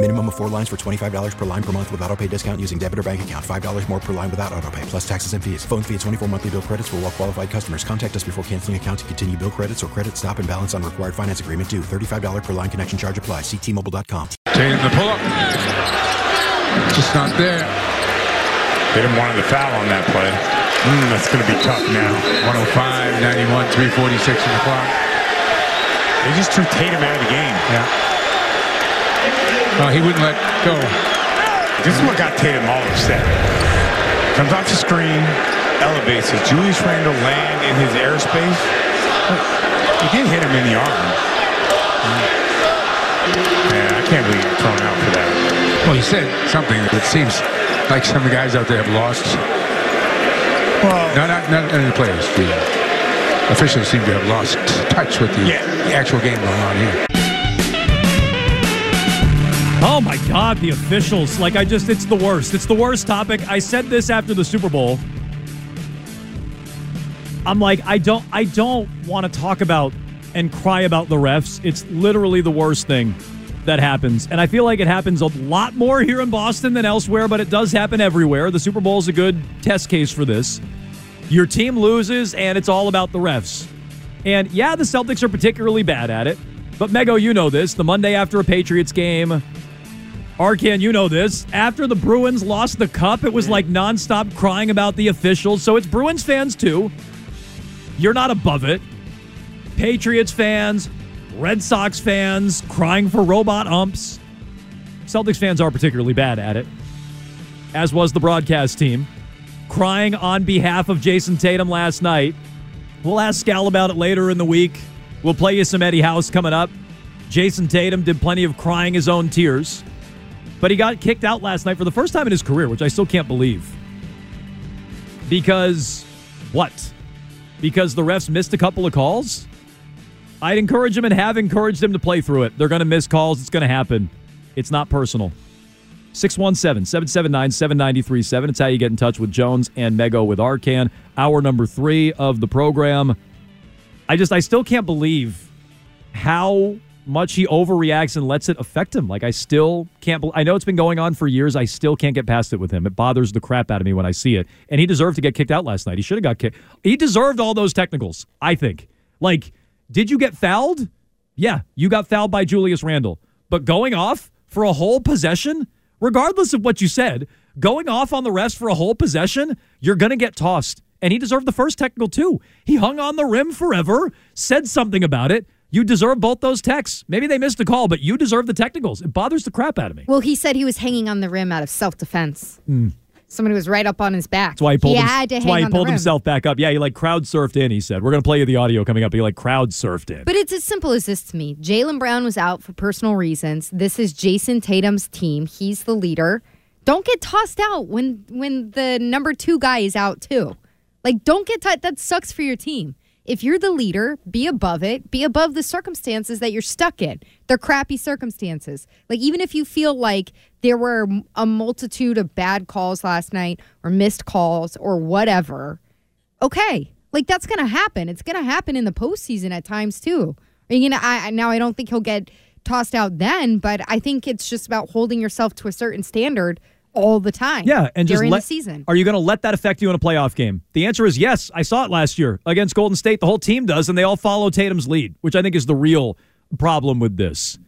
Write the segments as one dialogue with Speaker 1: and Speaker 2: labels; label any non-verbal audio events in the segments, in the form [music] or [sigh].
Speaker 1: Minimum of four lines for $25 per line per month with auto pay discount using debit or bank account. $5 more per line without auto pay, plus taxes and fees. Phone fee at 24 monthly bill credits for all well qualified customers. Contact us before canceling account to continue bill credits or credit stop and balance on required finance agreement due. $35 per line connection charge apply. Ctmobile.com.
Speaker 2: Tatum the pull up. Just not there.
Speaker 3: They didn't want the foul on that play. Mm, that's going to be tough now.
Speaker 2: 105, 91, 346 in the clock.
Speaker 3: They just threw Tatum out of the game.
Speaker 2: Yeah. He wouldn't let go.
Speaker 3: This is what got Tatum all upset. Comes off the screen, elevates it. Julius Randle land in his airspace. You can't hit him in the arm. Yeah, I can't believe you're thrown out for that.
Speaker 2: Well, he said something that seems like some of the guys out there have lost.
Speaker 3: Well,
Speaker 2: No, not, not any players. The officials seem to have lost touch with the,
Speaker 3: Yeah.
Speaker 2: the actual game going on here.
Speaker 4: Oh my God, the officials. Like, I just, it's the worst. It's the worst topic. I said this after the Super Bowl. I'm like, I don't, I don't want to talk about and cry about the refs. It's literally the worst thing that happens. And I feel like it happens a lot more here in Boston than elsewhere, but it does happen everywhere. The Super Bowl is a good test case for this. Your team loses, and it's all about the refs. And yeah, the Celtics are particularly bad at it. But Mego, you know this. The Monday after a Patriots game, Arcand, you know this. After the Bruins lost the cup, it was like nonstop crying about the officials. So it's Bruins fans too. You're not above it. Patriots fans, Red Sox fans crying for robot umps. Celtics fans are particularly bad at it, as was the broadcast team, crying on behalf of Jayson Tatum last night. We'll ask Scal about it later in the week. We'll play you some Eddie House coming up. Jayson Tatum did plenty of crying his own tears. But he got kicked out last night for the first time in his career, which I still can't believe. Because what? Because the refs missed a couple of calls? I'd encourage him and have encouraged him to play through it. They're going to miss calls. It's going to happen. It's not personal. 617 779 7937. It's how you get in touch with Jones and Mego with Arcand. Hour number three of the program. I just, I still can't believe how much he overreacts and lets it affect him. Like I still can't. I know it's been going on for years. I still can't get past it with him. It bothers the crap out of me when I see it. And he deserved to get kicked out last night. He should have got kicked. He deserved all those technicals. I think. Like, did you get fouled? Yeah, you got fouled by Julius Randle. But going off for a whole possession, regardless of what you said, going off on the rest for a whole possession, you're gonna get tossed. And he deserved the first technical too. He hung on the rim forever, said something about it. You deserve both those techs. Maybe they missed a call, but you deserve the technicals. It bothers the crap out of me.
Speaker 5: Well, he said he was hanging on the rim out of self defense. Hmm. Somebody was right up on his back.
Speaker 4: That's why he pulled, him-
Speaker 5: had to
Speaker 4: that's
Speaker 5: hang
Speaker 4: why he
Speaker 5: the
Speaker 4: pulled himself back up. Yeah, he like crowd surfed in, he said. We're going to play you the audio coming up. He like crowd surfed in.
Speaker 5: But it's as simple as this to me. Jaylen Brown was out for personal reasons. This is Jayson Tatum's team. He's the leader. Don't get tossed out when when the number two guy is out too. Like, don't get t- that sucks for your team. If you're the leader, be above it. Be above the circumstances that you're stuck in. They're crappy circumstances. Like even if you feel like there were a multitude of bad calls last night or missed calls or whatever, okay, like that's gonna happen. It's gonna happen in the postseason at times too. You? I I- now I don't think he'll get tossed out then, but I think it's just about holding yourself to a certain standard all the time.
Speaker 4: Yeah, and just
Speaker 5: during
Speaker 4: let,
Speaker 5: the season.
Speaker 4: Are you going to let that affect you in a playoff game? The answer is yes. I saw it last year against Golden State. The whole team does, and they all follow Tatum's lead, which I think is the real problem with this.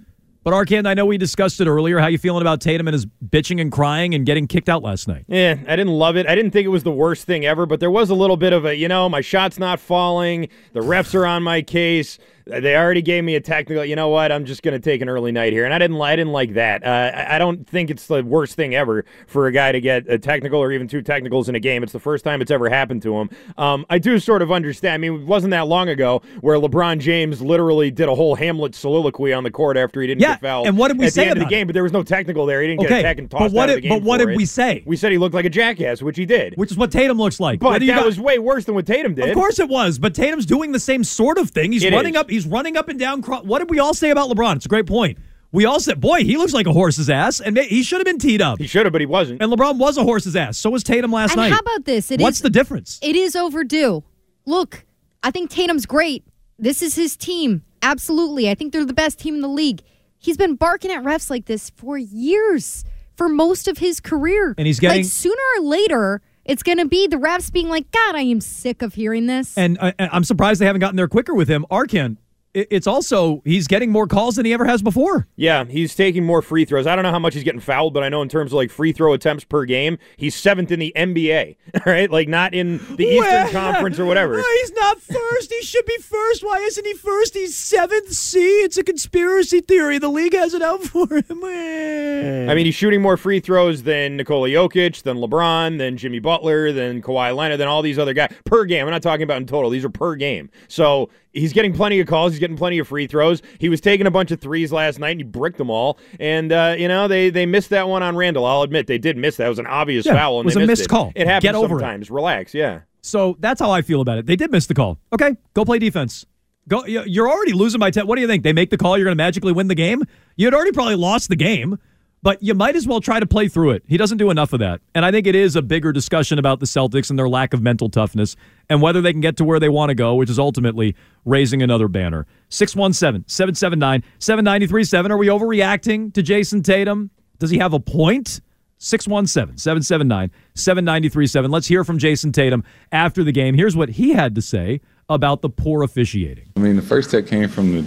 Speaker 4: But Arcand, I know we discussed it earlier. How you feeling about Tatum and his bitching and crying and getting kicked out last night?
Speaker 6: Yeah, I didn't love it. I didn't think it was the worst thing ever, but there was a little bit of a, you know, my shot's not falling. The refs are on my case. They already gave me a technical. You know what? I'm just going to take an early night here, and I didn't. I didn't like that. Uh, I don't think it's the worst thing ever for a guy to get a technical or even two technicals in a game. It's the first time it's ever happened to him. Um, I do sort of understand. I mean, it wasn't that long ago where LeBron James literally did a whole Hamlet soliloquy on the court after he didn't
Speaker 4: Yeah,
Speaker 6: get fouled.
Speaker 4: and what did we
Speaker 6: at
Speaker 4: say
Speaker 6: the end of the game? But there was no technical there. He didn't get
Speaker 4: Okay,
Speaker 6: a tech and
Speaker 4: but
Speaker 6: tossed
Speaker 4: what
Speaker 6: out of
Speaker 4: did-
Speaker 6: the game
Speaker 4: but what did
Speaker 6: it.
Speaker 4: we say?
Speaker 6: We said he looked like a jackass, which he did.
Speaker 4: Which is what Tatum looks like.
Speaker 6: but
Speaker 4: Whether
Speaker 6: that
Speaker 4: got-
Speaker 6: was way worse than what Tatum did.
Speaker 4: Of course it was, but Tatum's doing the same sort of thing. He's
Speaker 6: It
Speaker 4: running
Speaker 6: is.
Speaker 4: up. He's running up and down. What did we all say about LeBron? It's a great point. We all said, "Boy, he looks like a horse's ass," and ma- he should have been teed up.
Speaker 6: He should have, but he wasn't.
Speaker 4: And LeBron was a horse's ass. So was Tatum last
Speaker 5: and
Speaker 4: night.
Speaker 5: how about this? It
Speaker 4: What's
Speaker 5: is-
Speaker 4: the difference?
Speaker 5: It is overdue. Look, I think Tatum's great. This is his team. Absolutely. I think they're the best team in the league. He's been barking at refs like this for years, for most of his career.
Speaker 4: And he's getting-
Speaker 5: like sooner or later, it's going to be the refs being like, God, I am sick of hearing this.
Speaker 4: And uh, I, I'm surprised they haven't gotten there quicker with him. Arcand, it- it's also he's getting more calls than he ever has before.
Speaker 6: Yeah, he's taking more free throws. I don't know how much he's getting fouled, but I know in terms of like free throw attempts per game, he's seventh in the NBA. [laughs] Right, like not in the
Speaker 4: Well,
Speaker 6: Eastern Conference or whatever.
Speaker 4: No, [laughs] he's not first. He should be first. Why isn't he first? He's seventh. See, it's a conspiracy theory. The league has it out for him. [laughs]
Speaker 6: I mean, he's shooting more free throws than Nikola Jokic, than LeBron, than Jimmy Butler, than Kawhi Leonard, than all these other guys per game. I'm not talking about in total; these are per game. So he's getting plenty of calls. He's getting plenty of free throws. He was taking a bunch of threes last night, and he bricked them all. And uh, you know, they they missed that one on Randle. I'll admit they did miss that. It was an obvious
Speaker 4: Yeah,
Speaker 6: foul,
Speaker 4: it was
Speaker 6: they
Speaker 4: a
Speaker 6: missed
Speaker 4: missed
Speaker 6: it.
Speaker 4: call.
Speaker 6: It happens
Speaker 4: Get over it.
Speaker 6: sometimes. Relax, yeah.
Speaker 4: So that's how I feel about it. They did miss the call. Okay, go play defense. Go. you- You're already losing by ten. What do you think? They make the call. You're going to magically win the game. You had already probably lost the game, but you might as well try to play through it. He doesn't do enough of that, and I think it is a bigger discussion about the Celtics and their lack of mental toughness and whether they can get to where they want to go, which is ultimately raising another banner. 617-779-7937. Are we overreacting to Jayson Tatum? Does he have a point? 617 779 7937. Let's hear from Jayson Tatum after the game. Here's what he had to say about the poor officiating.
Speaker 7: I mean, the first tech came from the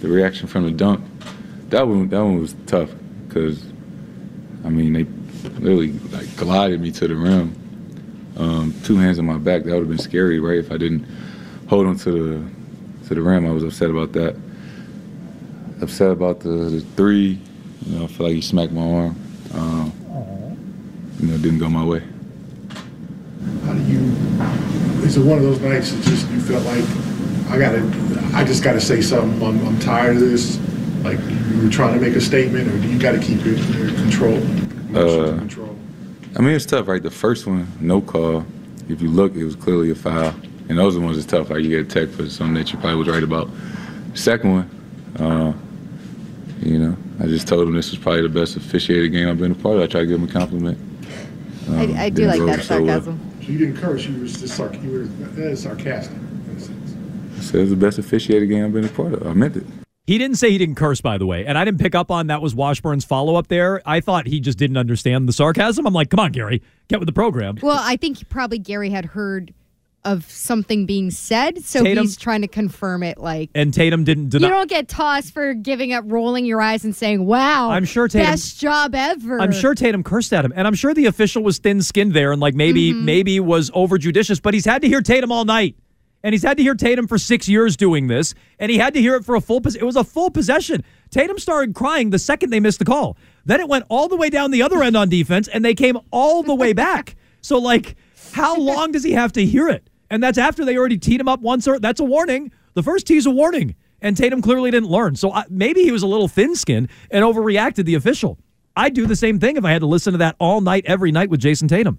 Speaker 7: the reaction from the dunk. That one, that one was tough because, I mean, they literally like glided me to the rim. Um, two hands on my back. That would have been scary, right? If I didn't hold on to the to the rim, I was upset about that. Upset about the, the three. You know, I feel like he smacked my arm. Um, you know, it didn't go my way.
Speaker 8: How do you? Is it one of those nights that just you felt like I gotta, I just gotta say something. I'm, I'm tired of this. Like you were trying to make a statement, or do you got to keep your, your control?
Speaker 7: Uh, I mean, it's tough, right? The first one, no call. If you look, it was clearly a foul. And those are the ones that's tough. Like you get a tech for something that you probably was right about. Second one, uh, you know, I just told him this was probably the best officiated game I've been a part of. I tried to give him a compliment. Um,
Speaker 5: I, I do like
Speaker 7: go
Speaker 5: that
Speaker 7: so well.
Speaker 5: sarcasm.
Speaker 8: So you didn't curse. You was just sarc- you were uh, sarcastic. in a sense.
Speaker 7: I said it was the best officiated game I've been a part of. I meant it.
Speaker 4: He didn't say he didn't curse, by the way, and I didn't pick up on that was Washburn's follow up there. I thought he just didn't understand the sarcasm. I'm like, come on, Gary, get with the program.
Speaker 5: Well, I think probably Gary had heard of something being said, so
Speaker 4: Tatum-
Speaker 5: he's trying to confirm it. Like
Speaker 4: And Tatum didn't deny.
Speaker 5: you don't get tossed for giving up, rolling your eyes, and saying, "Wow,
Speaker 4: I'm sure Tatum-
Speaker 5: best job ever."
Speaker 4: I'm sure Tatum cursed at him, and I'm sure the official was thin-skinned there and like maybe
Speaker 5: Mm-hmm.
Speaker 4: maybe was over judicious, but he's had to hear Tatum all night, and he's had to hear Tatum for six years doing this, and he had to hear it for a full. pos- It was a full possession. Tatum started crying the second they missed the call. Then it went all the way down the other end on defense, and they came all the way back. So like, how [laughs] long does he have to hear it? And that's after they already teed him up once. Or that's a warning. The first tee's a warning, and Tatum clearly didn't learn. So I, maybe he was a little thin-skinned and overreacted the official. I'd do the same thing if I had to listen to that all night, every night with Jayson Tatum.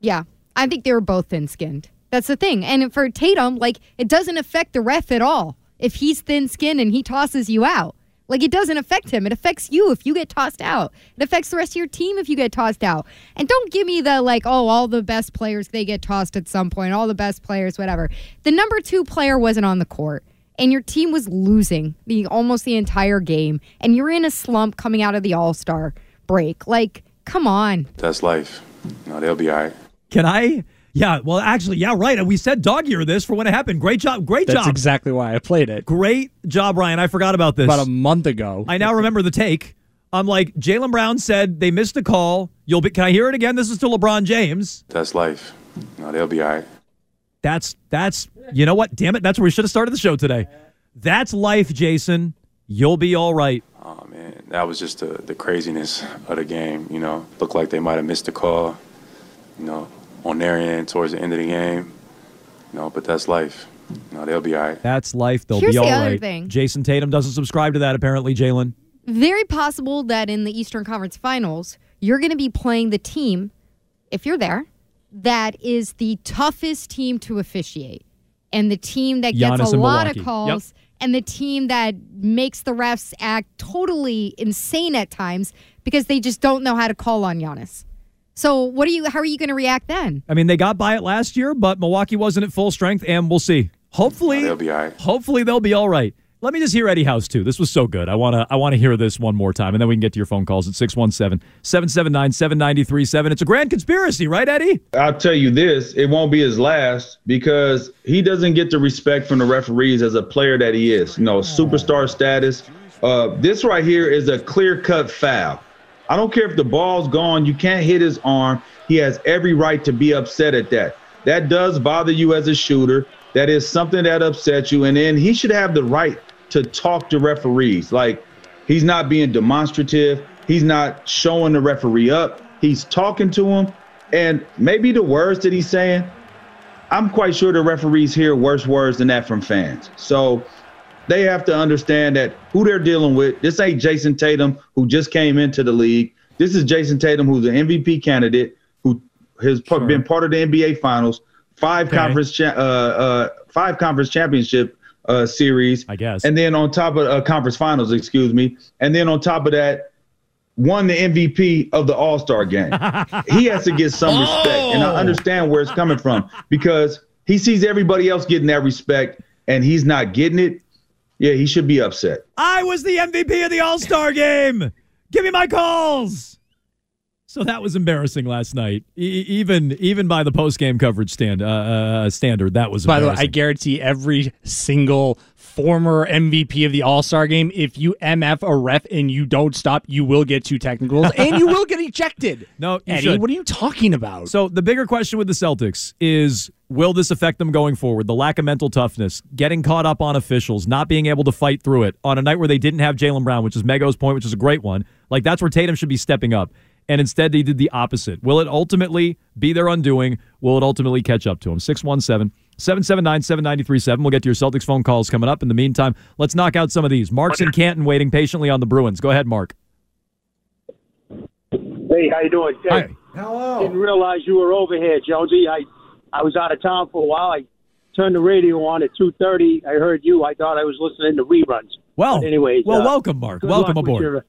Speaker 5: Yeah, I think they were both thin skinned. That's the thing. And for Tatum, like, it doesn't affect the ref at all if he's thin skinned and he tosses you out. Like, it doesn't affect him. It affects you if you get tossed out. It affects the rest of your team if you get tossed out. And don't give me the, like, oh, all the best players, they get tossed at some point, all the best players, whatever. The number two player wasn't on the court. And your team was losing the almost the entire game, and you're in a slump coming out of the All Star break. Like, come on.
Speaker 7: That's life. No, they'll be all right.
Speaker 4: Can I Yeah, well, actually, yeah, right. We said dog year this for when it happened. Great job. Great
Speaker 9: That's
Speaker 4: job.
Speaker 9: That's exactly why I played it.
Speaker 4: Great job, Ryan. I forgot about this.
Speaker 9: About a month ago.
Speaker 4: I now remember the take. I'm like, Jaylen Brown said they missed a call. You'll be. Can I hear it again? This is to LeBron James.
Speaker 7: That's life. No, they'll be all right.
Speaker 4: That's that's. You know what? Damn it. That's where we should have started the show today. That's life, Jayson. You'll be all right.
Speaker 7: Oh man, that was just the, the craziness of the game. You know, looked like they might have missed a call. You know, on their end towards the end of the game. You know, but that's life. No, they'll be all right.
Speaker 4: That's life. They'll
Speaker 5: Here's
Speaker 4: be all
Speaker 5: the
Speaker 4: right.
Speaker 5: other thing.
Speaker 4: Jayson Tatum doesn't subscribe to that. Apparently, Jaylen.
Speaker 5: Very possible that in the Eastern Conference Finals, you're going to be playing the team, if you're there, that is the toughest team to officiate, and the team that gets
Speaker 4: Giannis
Speaker 5: a lot
Speaker 4: Milwaukee.
Speaker 5: of calls, and the team that makes the refs act totally insane at times because they just don't know how to call on Giannis. So, what are you? How are you going to react then?
Speaker 4: I mean, they got by it last year, but Milwaukee wasn't at full strength, and we'll see. Hopefully,
Speaker 7: They'll be all right.
Speaker 4: hopefully they'll be all right. Let me just hear Eddie House too. This was so good. I wanna I wanna hear this one more time, and then we can get to your phone calls at 617-779-7937. It's a grand conspiracy, right, Eddie?
Speaker 10: I'll tell you this, it won't be his last because he doesn't get the respect from the referees as a player that he is. You know, superstar status. Uh, this right here is a clear cut foul. I don't care if the ball's gone, you can't hit his arm. He has every right to be upset at that. That does bother you as a shooter. That is something that upsets you. And then he should have the right to talk to referees. Like he's not being demonstrative. He's not showing the referee up. He's talking to him. And maybe the words that he's saying, I'm quite sure the referees hear worse words than that from fans. So they have to understand that who they're dealing with. This ain't Jayson Tatum, who just came into the league. This is Jayson Tatum, who's an MVP candidate, who has pa- been part of the NBA Finals, five
Speaker 4: Okay.
Speaker 10: conference, cha- uh, uh, five conference championship uh, series,
Speaker 4: I guess.
Speaker 10: and then on top of uh, conference finals, excuse me, and then on top of that, won the MVP of the All Star game. [laughs] he has to get some respect, and I understand where it's coming from because he sees everybody else getting that respect, and he's not getting it. Yeah, he should be upset.
Speaker 4: I was the MVP of the All Star game. Give me my calls. So that was embarrassing last night, e- even even by the post game coverage stand uh, uh, standard. That was embarrassing.
Speaker 9: By the way, I guarantee every single former MVP of the All Star game, if you MF a ref and you don't stop, you will get two technicals [laughs] and you will get ejected.
Speaker 4: No, you
Speaker 9: Eddie,
Speaker 4: should.
Speaker 9: what are you talking about?
Speaker 4: So the bigger question with the Celtics is will this affect them going forward? The lack of mental toughness, getting caught up on officials, not being able to fight through it on a night where they didn't have Jaylen Brown, which is Mego's point, which is a great one. Like that's where Tatum should be stepping up. And instead they did the opposite. Will it ultimately be their undoing? Will it ultimately catch up to them? 617 779 7937. We'll get to your Celtics phone calls coming up. In the meantime, let's knock out some of these. Mark's in Canton waiting patiently on the Bruins. Go ahead, Mark.
Speaker 11: Hey, how you doing? Hey,
Speaker 8: Hello.
Speaker 11: Didn't realize you were over here, Jonesy. I I was out of town for a while. I turned the radio on at two thirty. I heard you. I thought I was listening to reruns.
Speaker 4: Well,
Speaker 11: But anyways,
Speaker 4: well,
Speaker 11: uh,
Speaker 4: welcome, Mark. Welcome aboard.
Speaker 11: your-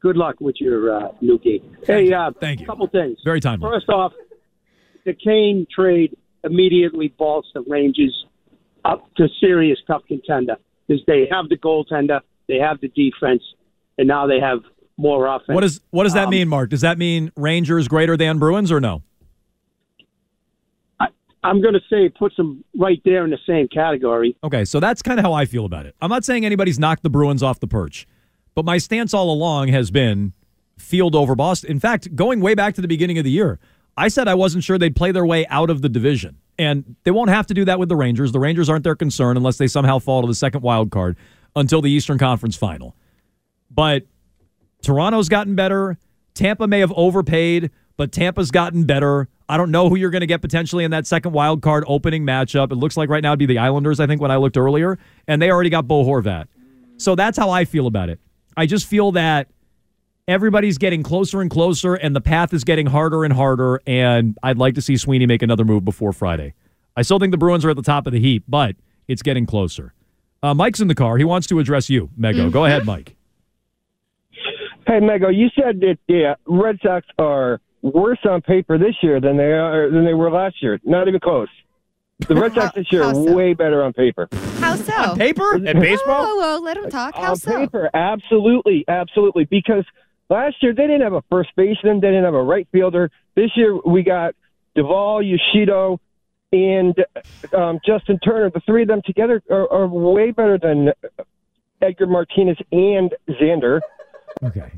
Speaker 11: good luck with your uh, new gig. Hey, uh,
Speaker 4: Thank you.
Speaker 11: A couple things.
Speaker 4: Very timely.
Speaker 11: First off, the Kane trade immediately vaults the Rangers up to serious tough contender because they have the goaltender, they have the defense, and now they have more offense.
Speaker 4: What does what does that
Speaker 11: Um,
Speaker 4: mean, Mark? Does that mean Rangers greater than Bruins or no?
Speaker 11: I'm going to say puts them right there in the same category.
Speaker 4: Okay, so that's kind of how I feel about it. I'm not saying anybody's knocked the Bruins off the perch, but my stance all along has been field over Boston. In fact, going way back to the beginning of the year, I said I wasn't sure they'd play their way out of the division. And they won't have to do that with the Rangers. The Rangers aren't their concern unless they somehow fall to the second wild card until the Eastern Conference final. But Toronto's gotten better. Tampa may have overpaid, but Tampa's gotten better. I don't know who you're going to get potentially in that second wild card opening matchup. It looks like right now it'd be the Islanders, I think, when I looked earlier, and they already got Bo Horvat. So that's how I feel about it. I just feel that everybody's getting closer and closer, and the path is getting harder and harder, and I'd like to see Sweeney make another move before Friday. I still think the Bruins are at the top of the heap, but it's getting closer. Uh, Mike's in the car. He wants to address you, Mego. Go ahead, Mike.
Speaker 12: Hey, Mego, you said that the Red Sox are worse on paper this year than they are than they were last year. Not even close. The Red Sox [laughs] this year are way better on paper.
Speaker 5: How so?
Speaker 4: paper
Speaker 12: and
Speaker 5: Whoa, whoa, whoa, let him talk. How
Speaker 12: on
Speaker 5: so?
Speaker 12: paper, absolutely, absolutely. Because last year they didn't have a first baseman, they didn't have a right fielder. This year we got Duvall, Yoshida, and um, Justin Turner. The three of them together are, are way better than Edgar Martinez and Xander.
Speaker 4: Okay.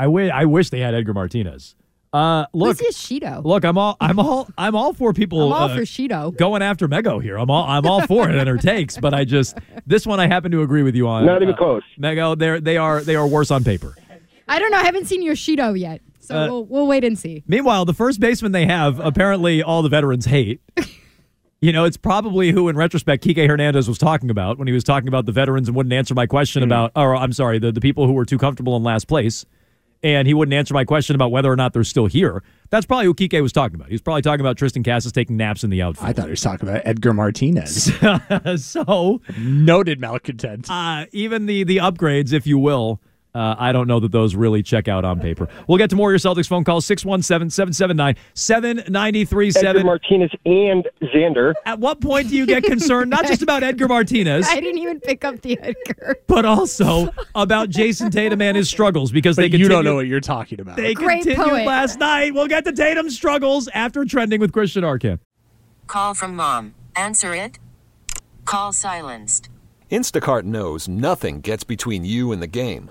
Speaker 4: I wish I wish they had Edgar Martinez. Uh, look,
Speaker 5: Who's Yoshida?
Speaker 4: look, I'm all, I'm all, I'm all for people.
Speaker 5: I'm all
Speaker 4: uh,
Speaker 5: for Shido.
Speaker 4: going after Mego here. I'm all, I'm all for it and her takes, but I just this one I happen to agree with you on.
Speaker 12: Not even
Speaker 4: Uh,
Speaker 12: close.
Speaker 4: Mego, they're they are they are worse on paper.
Speaker 5: I don't know. I haven't seen Yoshida yet, so
Speaker 4: Uh,
Speaker 5: we'll, we'll wait and see.
Speaker 4: Meanwhile, the first baseman they have, apparently all the veterans hate. [laughs] You know, it's probably who, in retrospect, Kike Hernandez was talking about when he was talking about the veterans and wouldn't answer my question about, or I'm sorry, the, the people who were too comfortable in last place. And he wouldn't answer my question about whether or not they're still here. That's probably who Kike was talking about. He was probably talking about Triston Casas taking naps in the outfield.
Speaker 9: I thought he was talking about Edgar Martinez. [laughs]
Speaker 4: so
Speaker 9: noted malcontent.
Speaker 4: uh, even the the upgrades, if you will, uh, I don't know that those really check out on paper. We'll get to more of your Celtics phone calls 617 779
Speaker 12: Edgar
Speaker 4: 7937.
Speaker 12: Martinez and Xander.
Speaker 4: At what point do you get concerned, not just about Edgar Martinez, [laughs]
Speaker 5: I didn't even pick up the Edgar.
Speaker 4: but also about Jayson Tatum and his struggles because
Speaker 9: But
Speaker 4: they
Speaker 9: you don't know what you're talking about.
Speaker 4: They
Speaker 5: Great
Speaker 4: continued
Speaker 5: poet.
Speaker 4: last night. We'll get to Tatum's struggles after trending with Christian Arcand.
Speaker 13: Call from mom. Answer it. Call silenced.
Speaker 14: Instacart knows nothing gets between you and the game.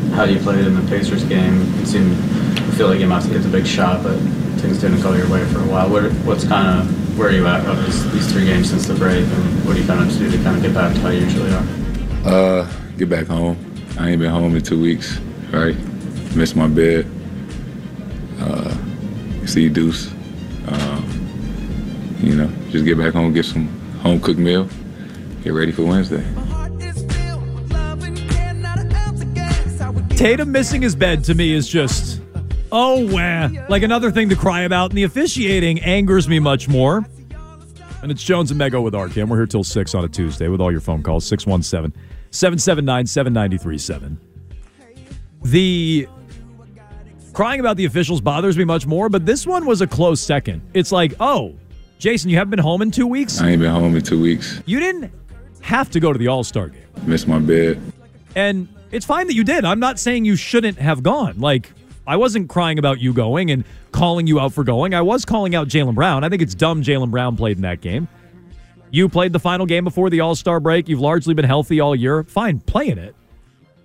Speaker 15: how you played in the Pacers game. It seemed I feel like you must get the big shot, but things didn't go your way for a while. What, what's kind of where are you at of these, these three games since the break, and what do you kind of do to kind of get back to how you usually are?
Speaker 7: Uh, get back home. I ain't been home in two weeks, right? Miss my bed. Uh, see Deuce. Um, you know, just get back home, get some home cooked meal, get ready for Wednesday.
Speaker 4: Tatum missing his bed to me is just, oh, wah. Like another thing to cry about. And the officiating angers me much more. And it's Jones and Mego with Arcand. We're here till 6 on a Tuesday with all your phone calls 617 779 7937. The crying about the officials bothers me much more, but this one was a close second. It's like, oh, Jayson, you haven't been home in two weeks?
Speaker 7: I ain't been home in two weeks.
Speaker 4: You didn't have to go to the All Star game.
Speaker 7: Missed my bed.
Speaker 4: And it's fine that you did. I'm not saying you shouldn't have gone. Like, I wasn't crying about you going and calling you out for going. I was calling out Jaylen Brown. I think it's dumb Jaylen Brown played in that game. You played the final game before the All Star break. You've largely been healthy all year. Fine, play in it.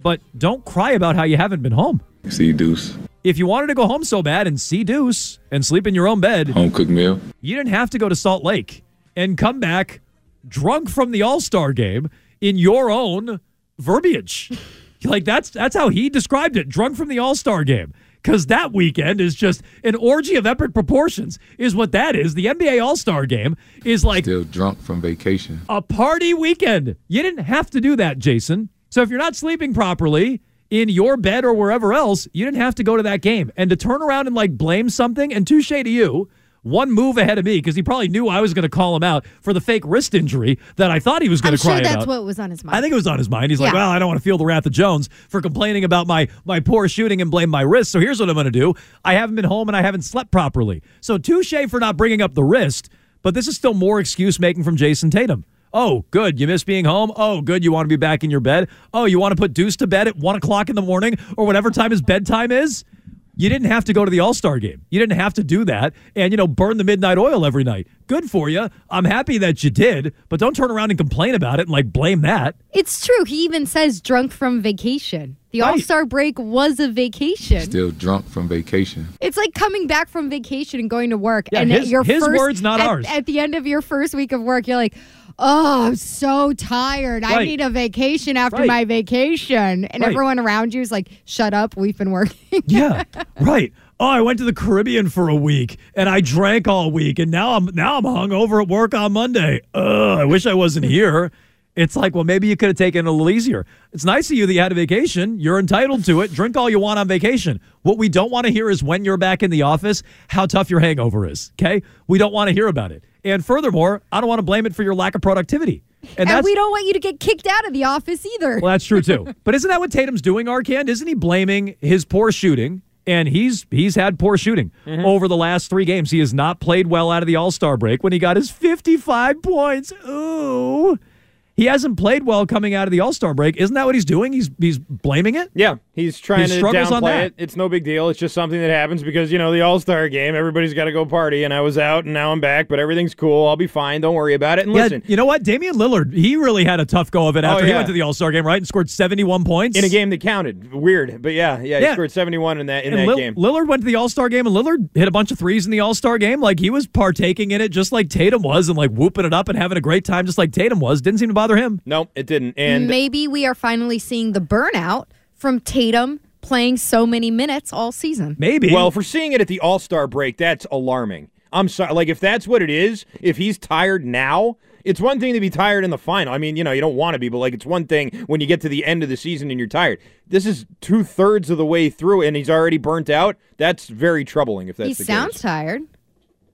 Speaker 4: But don't cry about how you haven't been home.
Speaker 7: See Deuce.
Speaker 4: If you wanted to go home so bad and see Deuce and sleep in your own bed,
Speaker 7: Home cooked meal.
Speaker 4: you didn't have to go to Salt Lake and come back drunk from the All Star game in your own verbiage. [laughs] like that's that's how he described it. Drunk from the All Star game. Because that weekend is just an orgy of epic proportions, is what that is. The NBA All Star game is like
Speaker 7: Still drunk from vacation.
Speaker 4: a party weekend. You didn't have to do that, Jayson. So if you're not sleeping properly in your bed or wherever else, you didn't have to go to that game. And to turn around and like blame something, and touche to you, one move ahead of me because he probably knew I was going to call him out for the fake wrist injury that I thought he was going to cry
Speaker 5: sure that's
Speaker 4: about.
Speaker 5: what was on his mind.
Speaker 4: I think it was on his mind. He's like,
Speaker 5: Yeah.
Speaker 4: well, I don't want to feel the wrath of Jones for complaining about my my poor shooting and blame my wrist. So here's what I'm going to do. I haven't been home and I haven't slept properly. So touche for not bringing up the wrist, but this is still more excuse making from Jayson Tatum. Oh, good. You miss being home. Oh, good. You want to be back in your bed. Oh, you want to put Deuce to bed at one o'clock in the morning or whatever time his bedtime is. You didn't have to go to the All Star game. You didn't have to do that and, you know, burn the midnight oil every night. Good for you. I'm happy that you did, but don't turn around and complain about it and like blame that.
Speaker 5: It's true. He even says drunk from vacation. The
Speaker 4: Right.
Speaker 5: All Star break was a vacation.
Speaker 7: Still drunk from vacation.
Speaker 5: It's like coming back from vacation and going to work.
Speaker 4: Yeah,
Speaker 5: and
Speaker 4: his-
Speaker 5: at your
Speaker 4: his
Speaker 5: first,
Speaker 4: words, not
Speaker 5: at-
Speaker 4: ours.
Speaker 5: At the end of your first week of work, you're like, oh, I'm so tired. I need a vacation after
Speaker 4: Right.
Speaker 5: my vacation. And
Speaker 4: Right.
Speaker 5: everyone around you is like, shut up. We've been working.
Speaker 4: Yeah, [laughs] right. Oh, I went to the Caribbean for a week and I drank all week, and now I'm now I'm hungover at work on Monday. Ugh, I wish I wasn't [laughs] here. It's like, well, maybe you could have taken it a little easier. It's nice of you that you had a vacation. You're entitled to it. Drink all you want on vacation. What we don't want to hear is when you're back in the office, how tough your hangover is. Okay, we don't want to hear about it. And furthermore, I don't want to blame it for your lack of productivity. And,
Speaker 5: And, we don't want you to get kicked out of the office either.
Speaker 4: well, that's true too. [laughs] But isn't that what Tatum's doing, Arcand? Isn't he blaming his poor shooting? And he's he's had poor shooting mm-hmm. over the last three games. He has not played well out of the All Star break when he got his 55 points. Ooh. He hasn't played well coming out of the All Star break. Isn't that what he's doing? He's he's blaming it?
Speaker 6: Yeah, he's trying
Speaker 4: He
Speaker 6: to downplay it. It's no big deal. It's just something that happens because you know the All Star game. Everybody's got to go party, and I was out, and now I'm back. But everything's cool. I'll be fine. Don't worry about it. And
Speaker 4: Yeah,
Speaker 6: listen,
Speaker 4: you know what? Damian Lillard, he really had a tough go of it
Speaker 6: Oh,
Speaker 4: after he went to the All Star game, right? And scored 71 points.
Speaker 6: in a game that counted, weird, but yeah, yeah, he scored 71 in that in
Speaker 4: and
Speaker 6: that
Speaker 4: Lil-
Speaker 6: game.
Speaker 4: Lillard went to the All Star game, and Lillard hit a bunch of threes in the All Star game. Like he was partaking in it, just like Tatum was, and like whooping it up and having a great time, just like Tatum was. Didn't seem to bother him.
Speaker 6: Nope, it didn't. And
Speaker 5: Maybe we are finally seeing the burnout from Tatum playing so many minutes all season.
Speaker 4: Maybe.
Speaker 6: Well, if we're seeing it at the All Star break, that's alarming. I'm sorry. Like, if that's what it is, if he's tired now, it's one thing to be tired in the final. I mean, you know, you don't want to be, but like, it's one thing when you get to the end of the season and you're tired. This is two thirds of the way through, and he's already burnt out. That's very troubling. If that's
Speaker 5: He
Speaker 6: the
Speaker 5: sounds
Speaker 6: case.
Speaker 5: tired.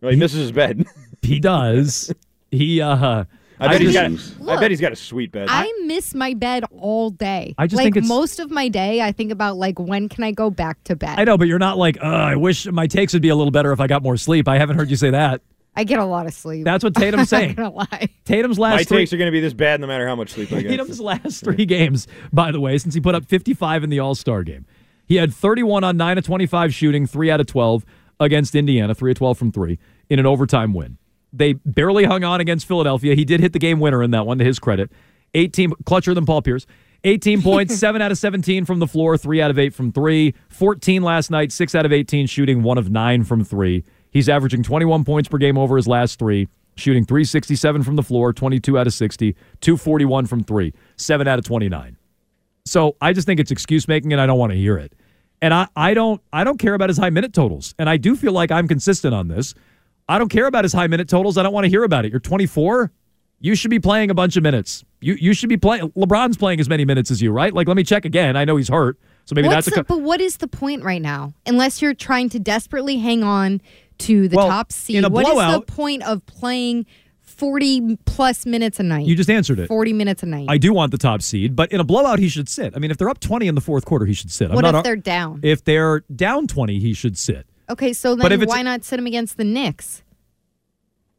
Speaker 6: Well, he misses his bed.
Speaker 4: he does. [laughs] He uh
Speaker 6: I bet he's got.
Speaker 4: just-
Speaker 6: I bet he's got a sweet bed.
Speaker 5: I miss my bed all day.
Speaker 4: I just
Speaker 5: like
Speaker 4: think it's-
Speaker 5: most of my day, I think about like when can I go back to bed.
Speaker 4: I know, but you're not like, uh, I wish my takes would be a little better if I got more sleep. I haven't heard you say that.
Speaker 5: I get a lot of sleep.
Speaker 4: That's what Tatum's saying. [laughs]
Speaker 5: I'm not gonna lie.
Speaker 4: Tatum's last
Speaker 6: My
Speaker 4: three,
Speaker 6: takes are going to be this bad no matter how much sleep I get.
Speaker 4: Tatum's last three games, by the way, since he put up 55 in the All Star game. He had 31 on 9 of 25 shooting, 3 out of 12 against Indiana, 3 of 12 from 3 in an overtime win. They barely hung on against Philadelphia. He did hit the game winner in that one, to his credit. 18, clutcher than Paul Pierce. 18 [laughs] points, 7 out of 17 from the floor, 3 out of 8 from 3. 14 last night, 6 out of 18 shooting, 1 of 9 from 3. He's averaging 21 points per game over his last three, shooting 367 from the floor, 22 out of 60, 241 from 3, 7 out of 29. So I just think it's excuse making and I don't want to hear it. And I, I don't I don't care about his high minute totals. And I do feel like I'm consistent on this. I don't care about his high minute totals. I don't want to hear about it. You're 24. You should be playing a bunch of minutes. You you should be playing LeBron's playing as many minutes as you, right? Like let me check again. I know he's hurt. So maybe
Speaker 5: What's
Speaker 4: that's a
Speaker 5: the, but what is the point right now? Unless you're trying to desperately hang on to the
Speaker 4: Well,
Speaker 5: top seed, what is the point of playing 40 plus minutes a night?
Speaker 4: You just answered it.
Speaker 5: 40 minutes a night.
Speaker 4: I do want the top seed, but in a blowout, he should sit. I mean, if they're up 20 in the fourth quarter, he should sit. I'm
Speaker 5: what if
Speaker 4: ar-
Speaker 5: they're down?
Speaker 4: If they're down 20, he should sit.
Speaker 5: Okay, so
Speaker 4: But
Speaker 5: then
Speaker 4: if
Speaker 5: why not sit him against the Knicks?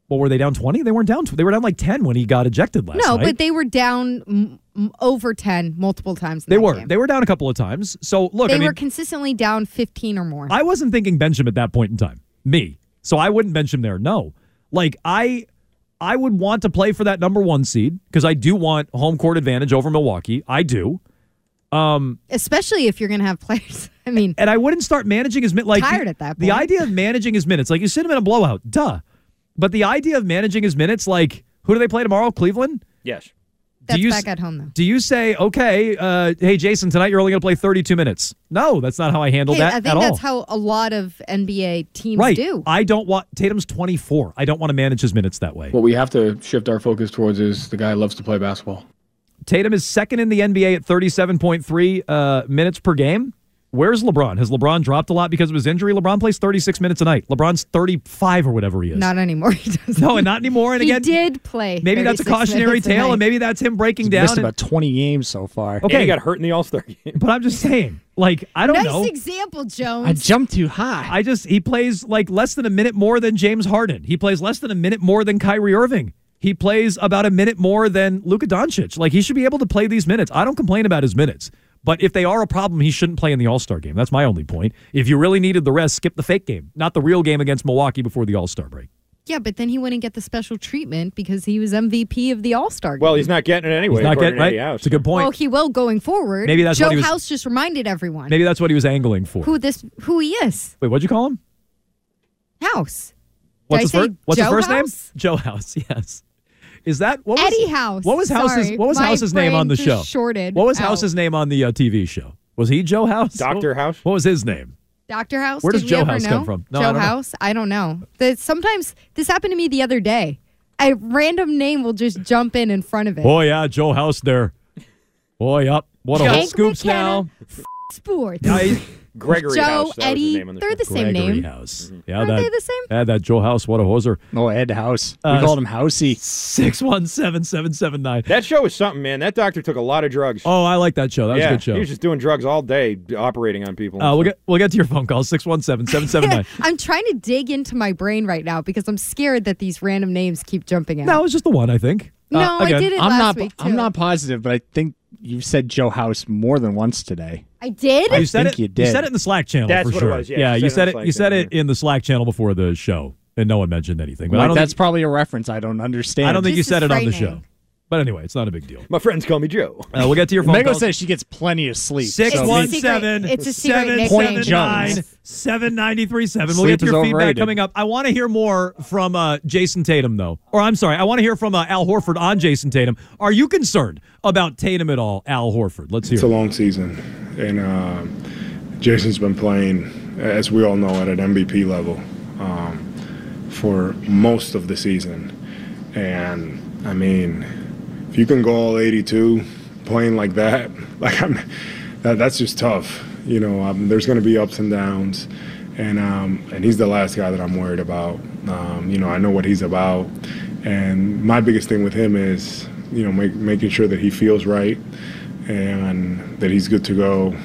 Speaker 4: Well, were they down 20? They weren't down. Tw- they were down like 10 when he got ejected last
Speaker 5: no,
Speaker 4: night.
Speaker 5: but they were down m- m- over 10 multiple times.
Speaker 4: They were.
Speaker 5: game.
Speaker 4: They were down a couple of times. So look,
Speaker 5: they
Speaker 4: I mean,
Speaker 5: were consistently down 15 or more.
Speaker 4: I wasn't thinking bench him at that point in time. Me. So I wouldn't bench him there. No. Like I I would want to play for that number 1 seed because I do want home court advantage over Milwaukee. I do. Um
Speaker 5: Especially if you're going to have players. [laughs] I mean,
Speaker 4: and I wouldn't start managing his minutes. Like
Speaker 5: Tired at that Point.
Speaker 4: The
Speaker 5: point.
Speaker 4: idea of managing his minutes, like you sit him in a blowout, duh. But the idea of managing his minutes, like who do they play tomorrow? Cleveland.
Speaker 6: Yes.
Speaker 5: That's
Speaker 4: do you,
Speaker 5: back at home though.
Speaker 4: Do you say, okay, uh, hey, Jayson, tonight you're only going to play 32 minutes? No, that's not how I handle
Speaker 5: Hey,
Speaker 4: that
Speaker 5: I
Speaker 4: at
Speaker 5: think
Speaker 4: all.
Speaker 5: that's how a lot of NBA teams
Speaker 4: right.
Speaker 5: do.
Speaker 4: I don't want Tatum's 24. I don't want to manage his minutes that way.
Speaker 16: What we have to shift our focus towards is the guy loves to play basketball.
Speaker 4: Tatum is second in the NBA at 37.3 uh, minutes per game. Where's LeBron? Has LeBron dropped a lot because of his injury? LeBron plays 36 minutes a night. LeBron's 35 or whatever he is.
Speaker 5: Not anymore. [laughs] He doesn't.
Speaker 4: no, and not anymore. And again
Speaker 5: he
Speaker 4: again,
Speaker 5: did play.
Speaker 4: maybe that's a cautionary
Speaker 5: minutes a
Speaker 4: tale, and maybe that's him breaking
Speaker 9: He's
Speaker 4: down.
Speaker 9: missed
Speaker 4: and-
Speaker 9: about 20 games so far.
Speaker 4: Okay.
Speaker 6: And he got hurt in the All Star game.
Speaker 4: but I'm just saying, like, I don't
Speaker 5: nice
Speaker 4: know.
Speaker 5: example, Jones.
Speaker 9: I jumped too high.
Speaker 4: I just he plays like less than a minute more than James Harden. He plays less than a minute more than Kyrie Irving. He plays about a minute more than Luka Doncic. Like he should be able to play these minutes. I don't complain about his minutes. But if they are a problem, he shouldn't play in the All Star game. That's my only point. If you really needed the rest, skip the fake game, not the real game against Milwaukee before the All Star break.
Speaker 5: yeah, but then he wouldn't get the special treatment because he was MVP of the All Star game.
Speaker 6: Well, he's not getting it anyway.
Speaker 4: He's not getting
Speaker 6: to
Speaker 4: right.
Speaker 6: Eddie House.
Speaker 4: It's a good point.
Speaker 5: Well, he will going forward.
Speaker 4: Maybe that's
Speaker 5: Joe
Speaker 4: what he was-
Speaker 5: House just reminded everyone
Speaker 4: Maybe that's what he was angling for.
Speaker 5: who this who he is.
Speaker 4: Wait, what'd you call him?
Speaker 5: House.
Speaker 4: What's
Speaker 5: Did I
Speaker 4: his
Speaker 5: say
Speaker 4: first? What's his first
Speaker 5: House?
Speaker 4: name? Joe House. [laughs] Yes. Is that what was
Speaker 5: Eddie House.
Speaker 4: What was House's
Speaker 5: Sorry.
Speaker 4: What was
Speaker 5: My
Speaker 4: House's name on the
Speaker 5: just
Speaker 4: show?
Speaker 5: shorted
Speaker 4: What was
Speaker 5: out.
Speaker 4: House's name on the uh, TV show? Was he Joe House?
Speaker 6: Dr. House?
Speaker 4: What was his name?
Speaker 5: Dr. House.
Speaker 4: Where
Speaker 5: Did
Speaker 4: does
Speaker 5: we
Speaker 4: Joe
Speaker 5: ever
Speaker 4: House
Speaker 5: know?
Speaker 4: come from? No, I
Speaker 5: Joe
Speaker 4: don't know.
Speaker 5: House? I don't know. The, sometimes this happened to me the other day. A random name will just jump in in front of it.
Speaker 4: Oh yeah, Joe House there. Boy, up. What a
Speaker 5: Hank
Speaker 4: whole scoops
Speaker 5: McKenna,
Speaker 4: now.
Speaker 5: Sports.
Speaker 4: Yeah, he-
Speaker 6: Gregory
Speaker 5: Joe,
Speaker 6: House. That was his
Speaker 5: Eddie,
Speaker 6: name on the
Speaker 5: they're the same
Speaker 4: Gregory
Speaker 5: name.
Speaker 4: House. Yeah,
Speaker 5: Aren't
Speaker 4: that,
Speaker 5: they the same?
Speaker 4: Yeah, that Joe House. What a hoser.
Speaker 9: Oh, Ed House. We
Speaker 4: Uh,
Speaker 9: called him Housey.
Speaker 4: Six one seven seven seven nine.
Speaker 6: That show was something, man. That doctor took a lot of drugs.
Speaker 4: Oh, I like that show. That was a good show.
Speaker 6: He was just doing drugs all day, operating on people.
Speaker 4: Uh, we'll get we'll get to your phone call six one seven seven seven nine. [laughs]
Speaker 5: I'm trying to dig into my brain right now because I'm scared that these random names keep jumping out.
Speaker 4: No, it was just the one. I think.
Speaker 5: No,
Speaker 4: Uh,
Speaker 5: I did it
Speaker 9: I'm
Speaker 5: last
Speaker 9: not.
Speaker 5: week too.
Speaker 9: I'm not positive, but I think you've said Joe House more than once today.
Speaker 5: I did.
Speaker 4: You said
Speaker 9: think
Speaker 4: it.
Speaker 9: you did.
Speaker 4: You said it in the Slack channel
Speaker 6: That's
Speaker 4: for
Speaker 6: what it
Speaker 4: sure.
Speaker 6: was, yeah.
Speaker 4: you
Speaker 6: You
Speaker 4: said
Speaker 6: said
Speaker 4: it.
Speaker 6: it in the
Speaker 4: You
Speaker 6: Slack
Speaker 4: said it in the Slack channel before the show, and no one mentioned anything. But I
Speaker 9: Like,
Speaker 4: don't.
Speaker 9: that's
Speaker 4: think,
Speaker 9: probably a reference I don't understand.
Speaker 4: I don't think
Speaker 5: This
Speaker 4: you said it on the show. But anyway, it's not a big deal.
Speaker 6: My friends call me Joe.
Speaker 4: Uh, we'll get to your phone
Speaker 9: Mego
Speaker 4: calls.
Speaker 9: says she gets plenty of sleep.
Speaker 4: Six
Speaker 9: so
Speaker 4: one
Speaker 5: It's a
Speaker 4: seven
Speaker 5: secret- it's a secret
Speaker 4: seven
Speaker 5: nickname.
Speaker 4: seven
Speaker 9: Point
Speaker 4: nine
Speaker 9: Jones.
Speaker 4: seven ninety three seven. We'll
Speaker 9: Sleep
Speaker 4: get to your feedback
Speaker 9: overrated.
Speaker 4: coming up. I want to hear more from uh, Jayson Tatum, though. Or I'm sorry, I want to hear from uh, Al Horford on Jayson Tatum. Are you concerned about Tatum at all, Al Horford? Let's hear.
Speaker 17: It's a
Speaker 4: it.
Speaker 17: long season, and uh, Jayson's been playing, as we all know, at an MVP level um, for most of the season. And I mean, if you can go all 82 playing like that, [laughs] like I'm, that, that's just tough. You know, um, there's going to be ups and downs, and um, and he's the last guy that I'm worried about. Um, you know, I know what he's about, and my biggest thing with him is, you know, make, making sure that he feels right and that he's good to go,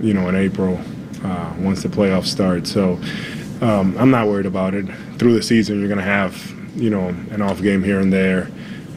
Speaker 17: you know, in April uh, once the playoffs start. So um, I'm not worried about it. Through the season, you're going to have, you know, an off game here and there,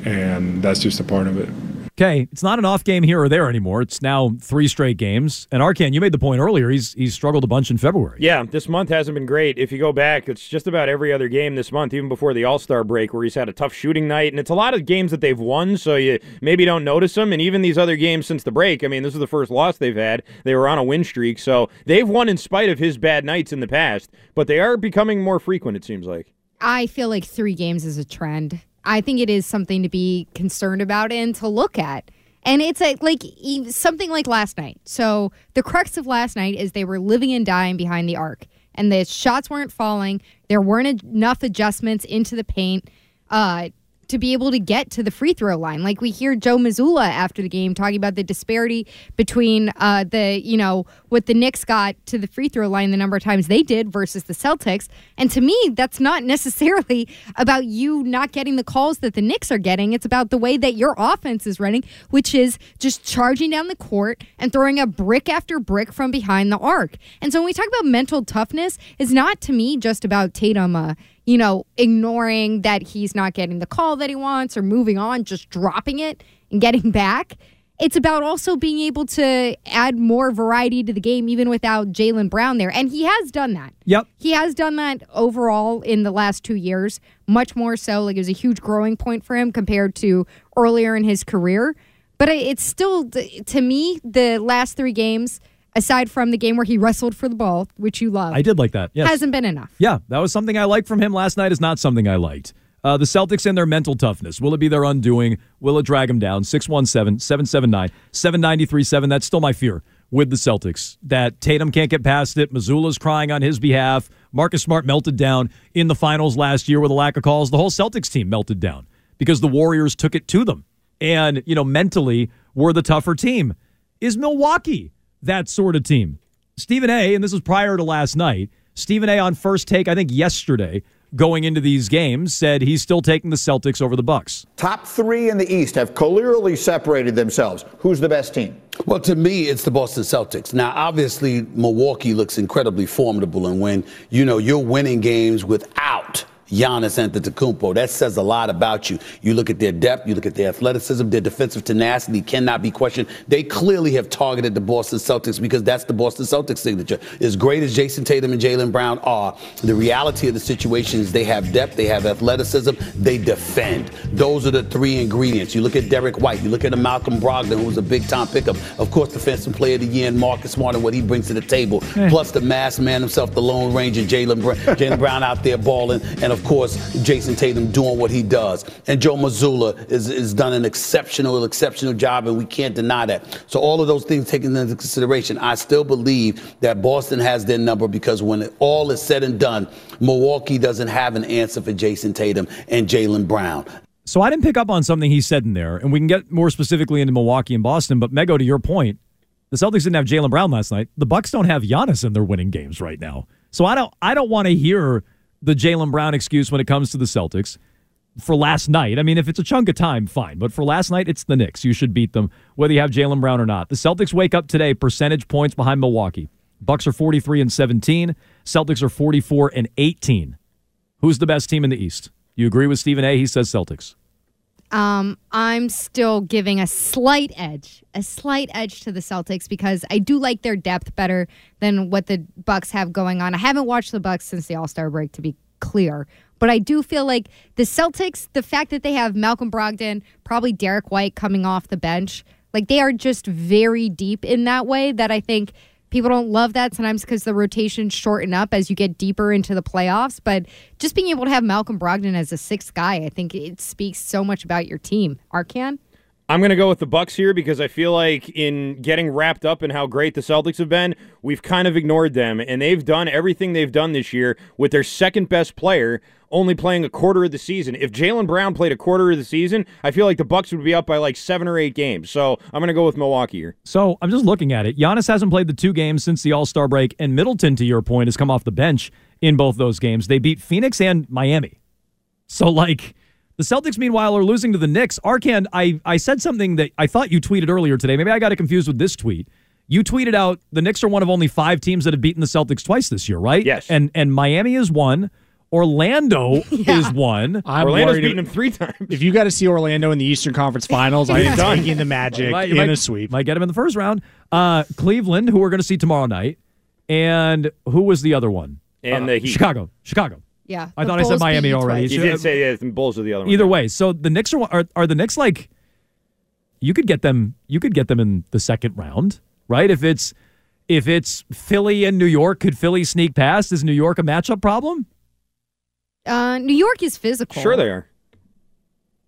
Speaker 17: and that's just a part of it.
Speaker 4: Okay, it's not an off game here or there anymore. It's now three straight games. And Arcand, you made the point earlier. He's he's struggled a bunch in February.
Speaker 6: Yeah, this month hasn't been great. If you go back, it's just about every other game this month, even before the All Star break, where he's had a tough shooting night. And it's a lot of games that they've won, so you maybe don't notice them. And even these other games since the break, I mean, this is the first loss they've had. They were on a win streak, so they've won in spite of his bad nights in the past. But they are becoming more frequent, it seems like.
Speaker 5: I feel like three games is a trend. I think it is something to be concerned about and to look at. And it's a, like something like last night. So the crux of last night is they were living and dying behind the arc, and the shots weren't falling. There weren't enough adjustments into the paint. Uh, to be able to get to the free throw line. Like we hear Joe Mazzulla after the game talking about the disparity between uh, the, you know, what the Knicks got to the free throw line the number of times they did versus the Celtics. And to me, that's not [laughs] necessarily about you not getting the calls that the Knicks are getting. It's about the way that your offense is running, which is just charging down the court and throwing a brick after brick from behind the arc. And so when we talk about mental toughness, it's not to me just about Tatum, uh, you know, ignoring that he's not getting the call that he wants or moving on, just dropping it and getting [laughs] back. It's about also being able to add more variety to the game, even without Jaylen Brown there. And he has done that.
Speaker 4: Yep.
Speaker 5: He has done that overall in the last two years, much more so. Like it was a huge growing point for him compared to earlier in his career. But it's still, to me, the last three games, aside from the game where he wrestled for the ball, which you love,
Speaker 4: I did like that. Yes.
Speaker 5: hasn't been enough.
Speaker 4: Yeah, that was something I liked from him last night. Is not something I liked. Uh, the Celtics and their mental toughness. Will it be their undoing? Will it drag them down? 617 779 7937. That's still my fear with the Celtics that Tatum can't get past it. Mazzulla's crying on his behalf. Marcus Smart melted down in the finals last year with a lack of calls. The whole Celtics team melted down because the Warriors took it to them. And, you know, mentally, we're the tougher team. Is Milwaukee that sort of team? Stephen A., and this was prior to last night, Stephen A. on first take, I think yesterday, going into these games, said he's still taking the Celtics over the Bucks.
Speaker 18: Top three in the East have clearly separated themselves. Who's the best team?
Speaker 19: Well, to me, it's the Boston Celtics. Now, obviously, Milwaukee looks incredibly formidable, and when you know you're winning games without Giannis Antetokounmpo. That says a lot about you. You look at their depth, you look at their athleticism, their defensive tenacity cannot be questioned. They clearly have targeted the Boston Celtics because that's the Boston Celtics signature. As great as Jayson Tatum and Jaylen Brown are, the reality of the situation is they have depth, they have athleticism, they defend. Those are the three ingredients. You look at Derrick White, you look at a Malcolm Brogdon, who was a big time pickup. Of course, defensive player of the year, and Marcus Smart and what he brings to the table. Plus the masked man himself, the Lone Ranger, Jaylen Brown, Jaylen Brown out there balling, and of course, Jayson Tatum doing what he does. And Joe Mazzulla is, is done an exceptional, exceptional job, and we can't deny that. So all of those things taken into consideration, I still believe that Boston has their number because when all is said and done, Milwaukee doesn't have an answer for Jayson Tatum and Jaylen Brown.
Speaker 4: So I didn't pick up on something he said in there, and we can get more specifically into Milwaukee and Boston. But Mego, to your point, the Celtics didn't have Jaylen Brown last night. The Bucks don't have Giannis in their winning games right now. So I don't I don't want to hear the Jaylen Brown excuse when it comes to the Celtics for last night. I mean, if it's a chunk of time, fine. But for last night, it's the Knicks. You should beat them, whether you have Jaylen Brown or not. The Celtics wake up today percentage points behind Milwaukee. Bucks are 43 and 17. Celtics are 44 and 18. Who's the best team in the East? You agree with Stephen A? He says Celtics.
Speaker 5: Um, I'm still giving a slight edge, a slight edge to the Celtics because I do like their depth better than what the Bucks have going on. I haven't watched the Bucks since the All Star break, to be clear, but I do feel like the Celtics, the fact that they have Malcolm Brogdon, probably Derrick White coming off the bench, like they are just very deep in that way that I think people don't love that sometimes because the rotations shorten up as you get deeper into the playoffs. But just being able to have Malcolm Brogdon as a sixth guy, I think it speaks so much about your team. Arcand?
Speaker 6: I'm going to go with the Bucks here because I feel like in getting wrapped up in how great the Celtics have been, we've kind of ignored them and they've done everything they've done this year with their second best player only playing a quarter of the season. If Jaylen Brown played a quarter of the season, I feel like the Bucks would be up by like 7 or 8 games. So, I'm going to go with Milwaukee here.
Speaker 4: So, I'm just looking at it. Giannis hasn't played the two games since the All-Star break and Middleton to your point has come off the bench in both those games. They beat Phoenix and Miami. So like the Celtics, meanwhile, are losing to the Knicks. Arcand, I, I said something that I thought you tweeted earlier today. Maybe I got it confused with this tweet. You tweeted out the Knicks are one of only five teams that have beaten the Celtics twice this year, right?
Speaker 6: Yes.
Speaker 4: And and Miami is one. Orlando [laughs] is one.
Speaker 9: I'm
Speaker 6: Orlando's
Speaker 9: worried
Speaker 6: beaten them three times.
Speaker 9: If you got to see Orlando in the Eastern Conference Finals, I am [laughs]
Speaker 6: Done.
Speaker 9: taking the Magic
Speaker 4: Might-
Speaker 9: in
Speaker 4: might-
Speaker 9: a sweep.
Speaker 4: Might get him in the first round. Uh, Cleveland, who we're going to see tomorrow night, and who was the other one?
Speaker 6: And
Speaker 4: Uh,
Speaker 6: the Heat.
Speaker 4: Chicago. Chicago.
Speaker 5: Yeah.
Speaker 4: I
Speaker 5: the
Speaker 4: thought I said Miami already.
Speaker 5: twice.
Speaker 6: You did say yeah, the Bulls are the other one.
Speaker 4: Either way, so the Knicks are, are are the Knicks like you could get them you could get them in the second round, right? If it's if it's Philly and New York, could Philly sneak past? Is New York a matchup problem?
Speaker 5: Uh, New York is physical.
Speaker 6: Sure they are.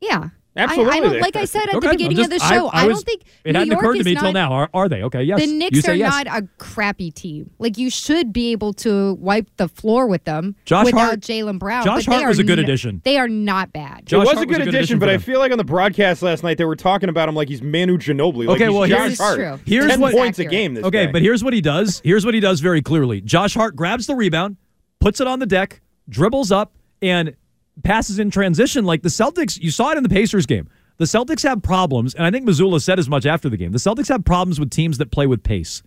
Speaker 5: Yeah.
Speaker 6: Absolutely
Speaker 5: I, I don't, like I said at
Speaker 4: Okay,
Speaker 5: the
Speaker 4: I'm
Speaker 5: beginning of the show, I,
Speaker 4: was-
Speaker 5: don't think
Speaker 4: it
Speaker 5: New
Speaker 4: hadn't
Speaker 5: York
Speaker 4: occurred to me until now. Are, are they? Okay, yes.
Speaker 5: The
Speaker 4: You
Speaker 5: Knicks
Speaker 4: say
Speaker 5: are
Speaker 4: yes.
Speaker 5: not a crappy team. Like you should be able to wipe the floor with them
Speaker 4: Josh
Speaker 5: without
Speaker 4: Hart-
Speaker 5: Jalen Brown.
Speaker 4: Josh
Speaker 5: but
Speaker 4: Hart was a good
Speaker 5: n-
Speaker 4: addition.
Speaker 5: They are not bad.
Speaker 6: it was
Speaker 4: Hart
Speaker 6: a good
Speaker 4: was a good
Speaker 6: addition,
Speaker 4: addition
Speaker 6: but I feel like on the broadcast last night they were talking about him like he's Manu Ginobili. Like
Speaker 4: Okay, well,
Speaker 6: Josh
Speaker 4: here's-
Speaker 6: Hart.
Speaker 5: true.
Speaker 4: Here's
Speaker 6: Ten
Speaker 4: what-
Speaker 6: points a game. This
Speaker 4: Okay,
Speaker 6: guy.
Speaker 4: but here's what he does. Here's what he does very clearly. Josh Hart grabs the rebound, puts it on the deck, dribbles up, and passes in transition like the Celtics. You saw it in the Pacers game. The Celtics have problems, and I think Mazzulla said as much after the game. The Celtics have problems with teams that play with pace.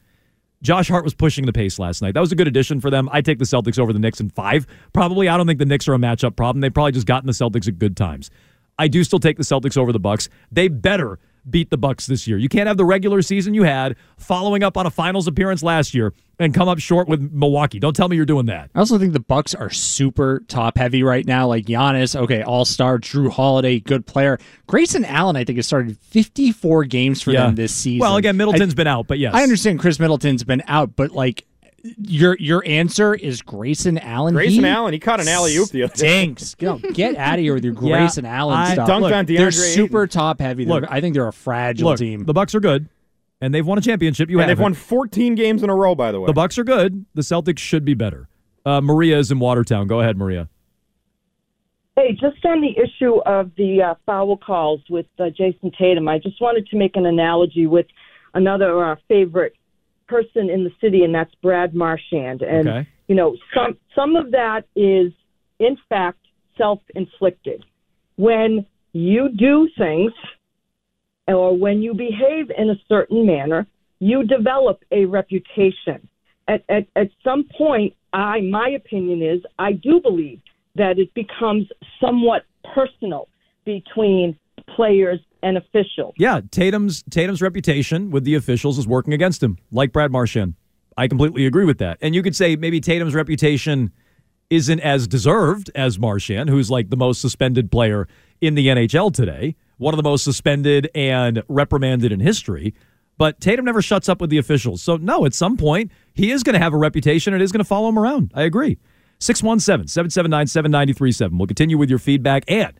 Speaker 4: Josh Hart was pushing the pace last night. That was a good addition for them. I take the Celtics over the Knicks in five. Probably, I don't think the Knicks are a matchup problem. They probably just gotten the Celtics at good times. I do still take the Celtics over the Bucks. They better beat the Bucks this year. You can't have the regular season you had following up on a finals appearance last year and come up short with Milwaukee. Don't tell me you're doing that.
Speaker 9: I also think the Bucks are super top heavy right now. Like Giannis, okay, all star, Jrue Holiday, good player. Grayson Allen, I think, has started 54 games for them this season.
Speaker 4: Well, again, Middleton's
Speaker 9: I,
Speaker 4: been out, but yes.
Speaker 9: I understand Khris Middleton's been out, but like Your your answer is Grayson Allen.
Speaker 6: Grayson
Speaker 9: He
Speaker 6: Allen, he caught an alley-oop the other day.
Speaker 9: Stinks. Get, get out of here with your
Speaker 4: Yeah,
Speaker 9: Grayson Allen
Speaker 4: I-
Speaker 9: stuff.
Speaker 6: Dunked
Speaker 9: Look,
Speaker 6: on
Speaker 9: they're
Speaker 6: DeAndre
Speaker 9: super top heavy.
Speaker 4: Look,
Speaker 9: I think they're a fragile
Speaker 4: Look,
Speaker 9: team.
Speaker 4: the Bucks are good, and they've won a championship. You
Speaker 6: and they've won 14 games in a row, by the way.
Speaker 4: The Bucks are good. The Celtics should be better. Uh, Maria is in Watertown. Go ahead, Maria.
Speaker 20: Hey, just on the issue of the uh, foul calls with uh, Jayson Tatum, I just wanted to make an analogy with another uh, favorite person in the city, and that's Brad Marchand. And
Speaker 21: Okay.
Speaker 20: you know, some some of that is in fact self-inflicted. When you do things, or when you behave in a certain manner, you develop a reputation. At, at, at some point, I my opinion is I do believe that it becomes somewhat personal between players and official.
Speaker 4: Yeah, Tatum's Tatum's reputation with the officials is working against him, like Brad Marchand. I completely agree with that. And you could say maybe Tatum's reputation isn't as deserved as Marchand, who's like the most suspended player in the NHL today, one of the most suspended and reprimanded in history. But Tatum never shuts up with the officials. So, no, at some point, he is going to have a reputation and is going to follow him around. I agree. 617 779 7937. We'll continue with your feedback. And